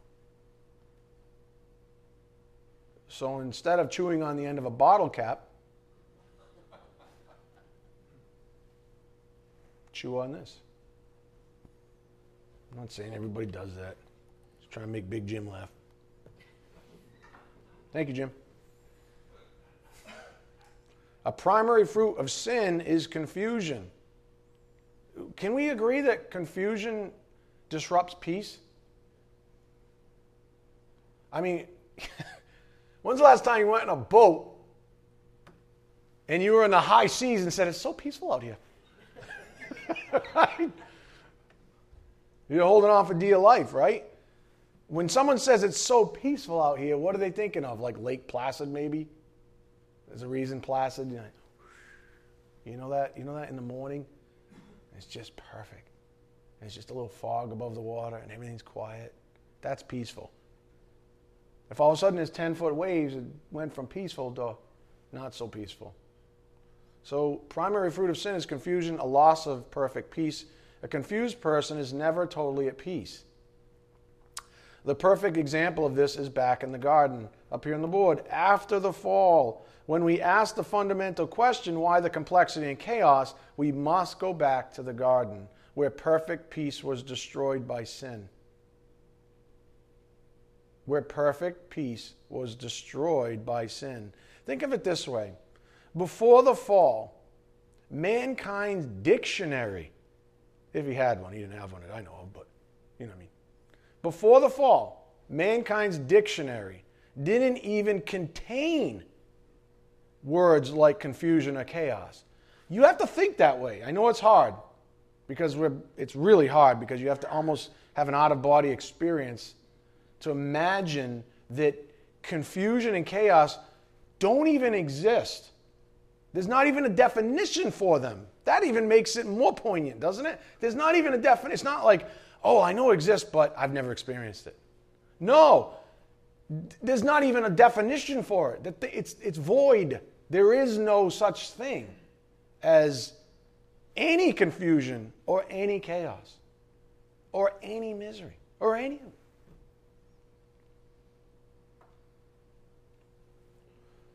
S1: So instead of chewing on the end of a bottle cap, chew on this. I'm not saying everybody does that. Just trying to make Big Jim laugh. Thank you, Jim. A primary fruit of sin is confusion. Can we agree that confusion disrupts peace? I mean, <laughs> when's the last time you went in a boat and you were in the high seas and said, It's so peaceful out here? <laughs> You're holding on for dear life, right? When someone says it's so peaceful out here, what are they thinking of? Like Lake Placid, maybe? There's a reason placid. You know, you know that? You know that in the morning? It's just perfect. It's just a little fog above the water and everything's quiet. That's peaceful. If all of a sudden there's 10 foot waves, it went from peaceful to not so peaceful. So, primary fruit of sin is confusion, a loss of perfect peace. A confused person is never totally at peace. The perfect example of this is back in the garden, up here on the board. After the fall, when we ask the fundamental question, why the complexity and chaos, we must go back to the garden, where perfect peace was destroyed by sin where perfect peace was destroyed by sin. Think of it this way before the fall, mankind's dictionary, if he had one, he didn't have one that I know of, but you know what I mean. Before the fall, mankind's dictionary didn't even contain words like confusion or chaos. You have to think that way. I know it's hard because it's really hard because you have to almost have an out of body experience to imagine that confusion and chaos don't even exist. There's not even a definition for them. That even makes it more poignant, doesn't it? There's not even a definition. It's not like, oh, I know it exists, but I've never experienced it. No, there's not even a definition for it. It's, it's void. There is no such thing as any confusion or any chaos or any misery or any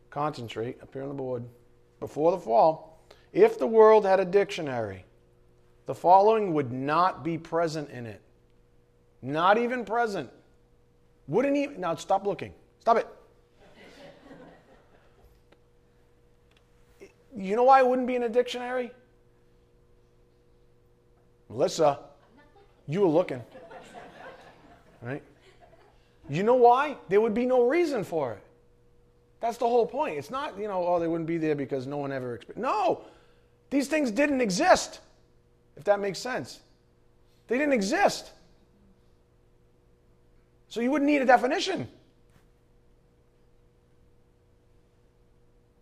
S1: Concentrate up here on the board. Before the fall, if the world had a dictionary, the following would not be present in it. Not even present. Wouldn't even. Now stop looking. Stop it. You know why it wouldn't be in a dictionary? Melissa, you were looking. Right? You know why? There would be no reason for it. That's the whole point. It's not, you know, oh, they wouldn't be there because no one ever experienced. No, these things didn't exist, if that makes sense. They didn't exist. So you wouldn't need a definition.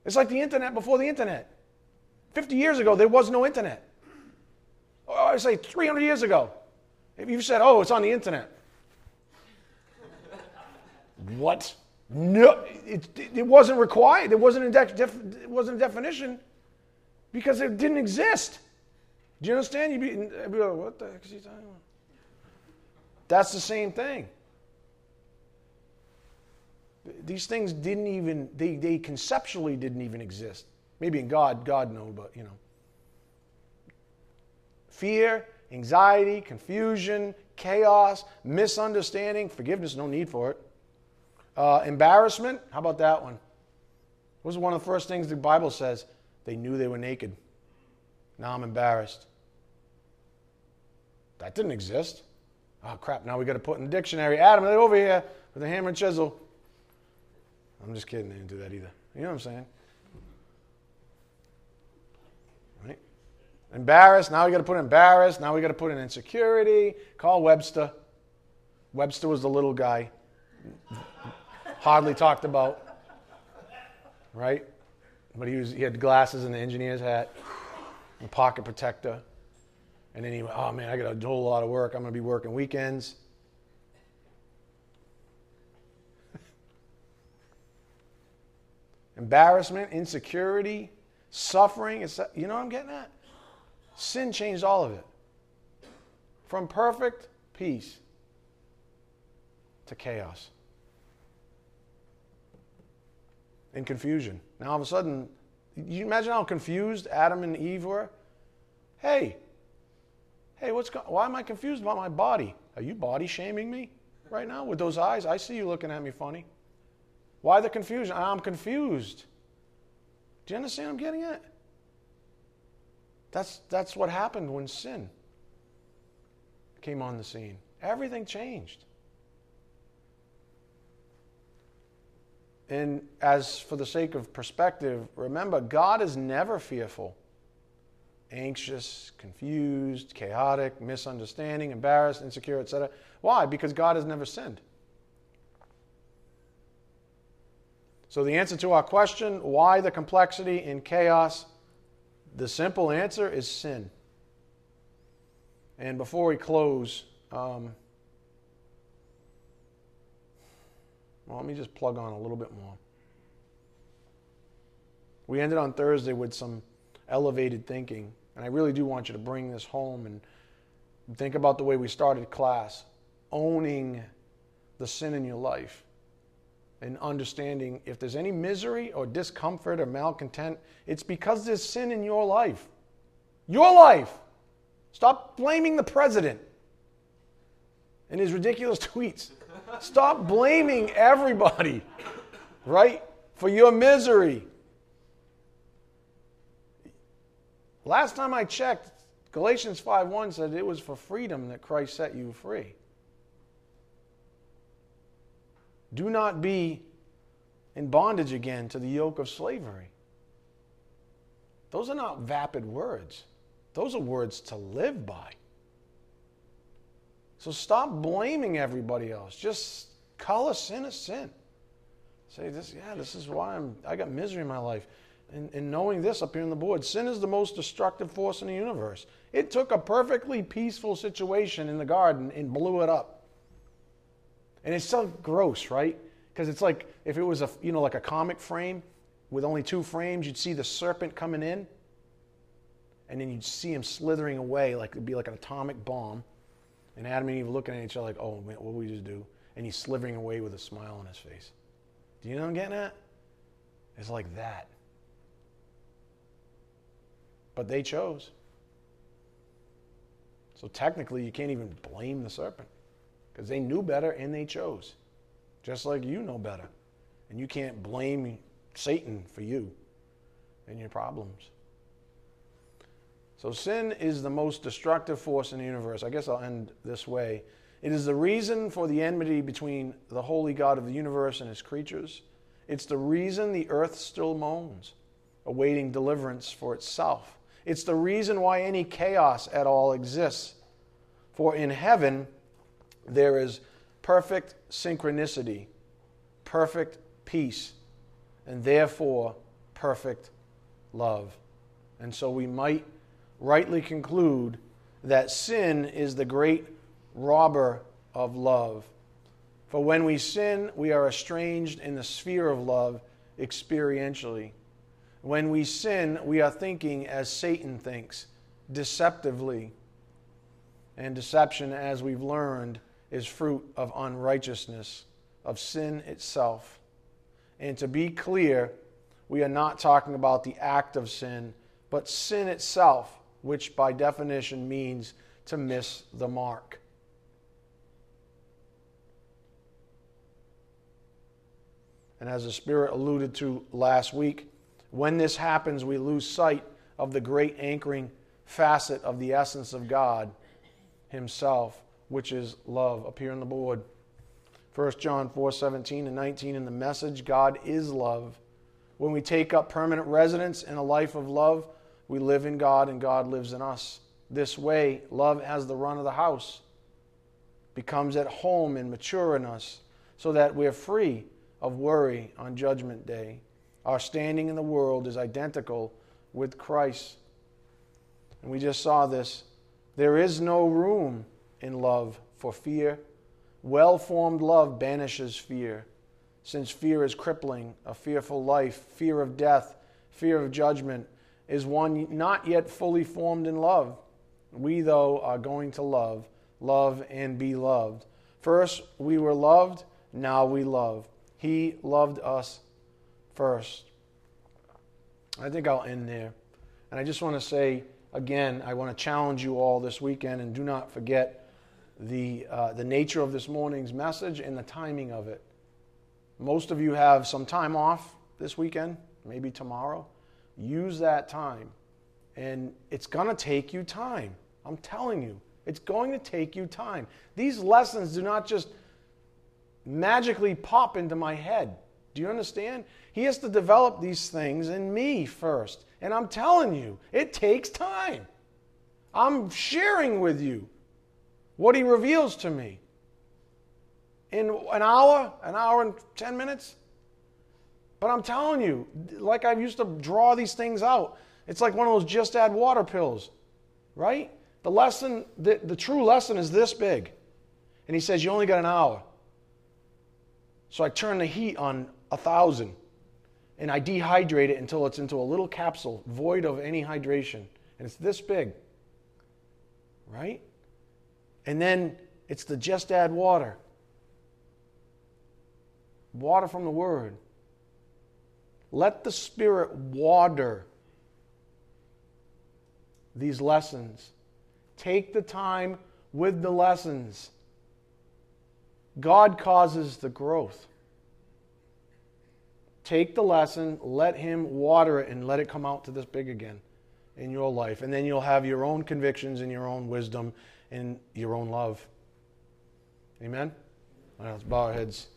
S1: It's like the internet before the internet. 50 years ago, there was no internet. Oh, I say 300 years ago. If you said, oh, it's on the internet. what? No, it, it wasn't required. There wasn't a, def, it wasn't a definition because it didn't exist. Do you understand? You'd be, I'd be like, what the heck is he talking about? That's the same thing. These things didn't even, they, they conceptually didn't even exist. Maybe in God, God know, but you know. Fear, anxiety, confusion, chaos, misunderstanding, forgiveness, no need for it. Uh, embarrassment, how about that one? What was one of the first things the Bible says? They knew they were naked. Now I'm embarrassed. That didn't exist. Oh, crap, now we got to put in the dictionary. Adam, over here with a hammer and chisel. I'm just kidding, they didn't do that either. You know what I'm saying? Right? Embarrassed, now we got to put embarrassed. Now we got to put in insecurity. Call Webster. Webster was the little guy hardly talked about, right? But he, was, he had glasses and the engineer's hat, and pocket protector. And then he went, oh man, I got to do a whole lot of work. I'm going to be working weekends. Embarrassment, insecurity, suffering. It's, You know what I'm getting at? Sin changed all of it. From perfect peace to chaos. and confusion. Now, all of a sudden, you imagine how confused Adam and Eve were? Hey, hey, what's go- why am I confused about my body? Are you body shaming me right now with those eyes? I see you looking at me funny. Why the confusion? I'm confused. Do you understand I'm getting it? That's, that's what happened when sin came on the scene. Everything changed. And as for the sake of perspective, remember, God is never fearful, anxious, confused, chaotic, misunderstanding, embarrassed, insecure, etc. Why? Because God has never sinned. So, the answer to our question, why the complexity in chaos? The simple answer is sin. And before we close, um, Well, let me just plug on a little bit more. We ended on Thursday with some elevated thinking, and I really do want you to bring this home and think about the way we started class owning the sin in your life and understanding if there's any misery or discomfort or malcontent, it's because there's sin in your life. Your life. Stop blaming the president and his ridiculous <laughs> tweets. Stop blaming everybody, right, for your misery. Last time I checked, Galatians 5:1 said it was for freedom that Christ set you free. Do not be in bondage again to the yoke of slavery. Those are not vapid words. Those are words to live by. So stop blaming everybody else. Just call a sin a sin. Say this, yeah, this is why I'm I got misery in my life. And, and knowing this up here on the board, sin is the most destructive force in the universe. It took a perfectly peaceful situation in the garden and blew it up. And it's so gross, right? Because it's like if it was a you know like a comic frame with only two frames, you'd see the serpent coming in, and then you'd see him slithering away like it'd be like an atomic bomb. And Adam and Eve looking at each other like, oh man, what we just do? And he's slithering away with a smile on his face. Do you know what I'm getting at? It's like that. But they chose. So technically, you can't even blame the serpent because they knew better and they chose, just like you know better. And you can't blame Satan for you and your problems. So, sin is the most destructive force in the universe. I guess I'll end this way. It is the reason for the enmity between the holy God of the universe and his creatures. It's the reason the earth still moans, awaiting deliverance for itself. It's the reason why any chaos at all exists. For in heaven, there is perfect synchronicity, perfect peace, and therefore perfect love. And so we might rightly conclude that sin is the great robber of love. For when we sin, we are estranged in the sphere of love experientially. When we sin, we are thinking as Satan thinks, deceptively. And deception, as we've learned, is fruit of unrighteousness, of sin itself. And to be clear, we are not talking about the act of sin, but sin itself, which by definition means to miss the mark. And as the Spirit alluded to last week, when this happens, we lose sight of the great anchoring facet of the essence of God Himself which is love. Here on the board. 1 John 4 17 and 19 in the message God is love. When we take up permanent residence in a life of love, we live in God and God lives in us. This way, love has the run of the house, becomes at home and mature in us, so that we're free of worry on Judgment Day. Our standing in the world is identical with Christ. And we just saw this. There is no room in love for fear. Well formed love banishes fear, since fear is crippling, a fearful life, fear of death, fear of judgment, is one not yet fully formed in love. We, though, are going to love, love and be loved. First, we were loved, now we love. He loved us first. I think I'll end there. And I just want to say again, I want to challenge you all this weekend, and do not forget the, uh, the nature of this morning's message and the timing of it. Most of you have some time off this weekend, maybe tomorrow. Use that time. And it's going to take you time. I'm telling you, it's going to take you time. These lessons do not just magically pop into my head. Do you understand? He has to develop these things in me first. And I'm telling you, it takes time. I'm sharing with you what he reveals to me in an hour, an hour and 10 minutes. But I'm telling you, like I used to draw these things out, it's like one of those just add water pills, right? The lesson, the, the true lesson is this big. And he says, You only got an hour. So I turn the heat on a thousand and I dehydrate it until it's into a little capsule void of any hydration. And it's this big. Right? And then it's the just add water. Water from the Word. Let the Spirit water these lessons. Take the time with the lessons. God causes the growth. Take the lesson, let Him water it, and let it come out to this big again in your life. And then you'll have your own convictions and your own wisdom and your own love. Amen? Let's bow our heads.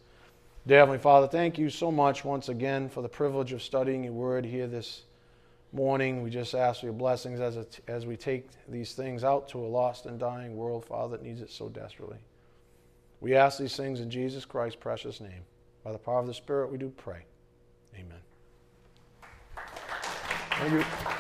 S1: Dear Heavenly Father, thank you so much once again for the privilege of studying your word here this morning. We just ask for your blessings as, as we take these things out to a lost and dying world, Father, that needs it so desperately. We ask these things in Jesus Christ's precious name. By the power of the Spirit, we do pray. Amen. Thank you.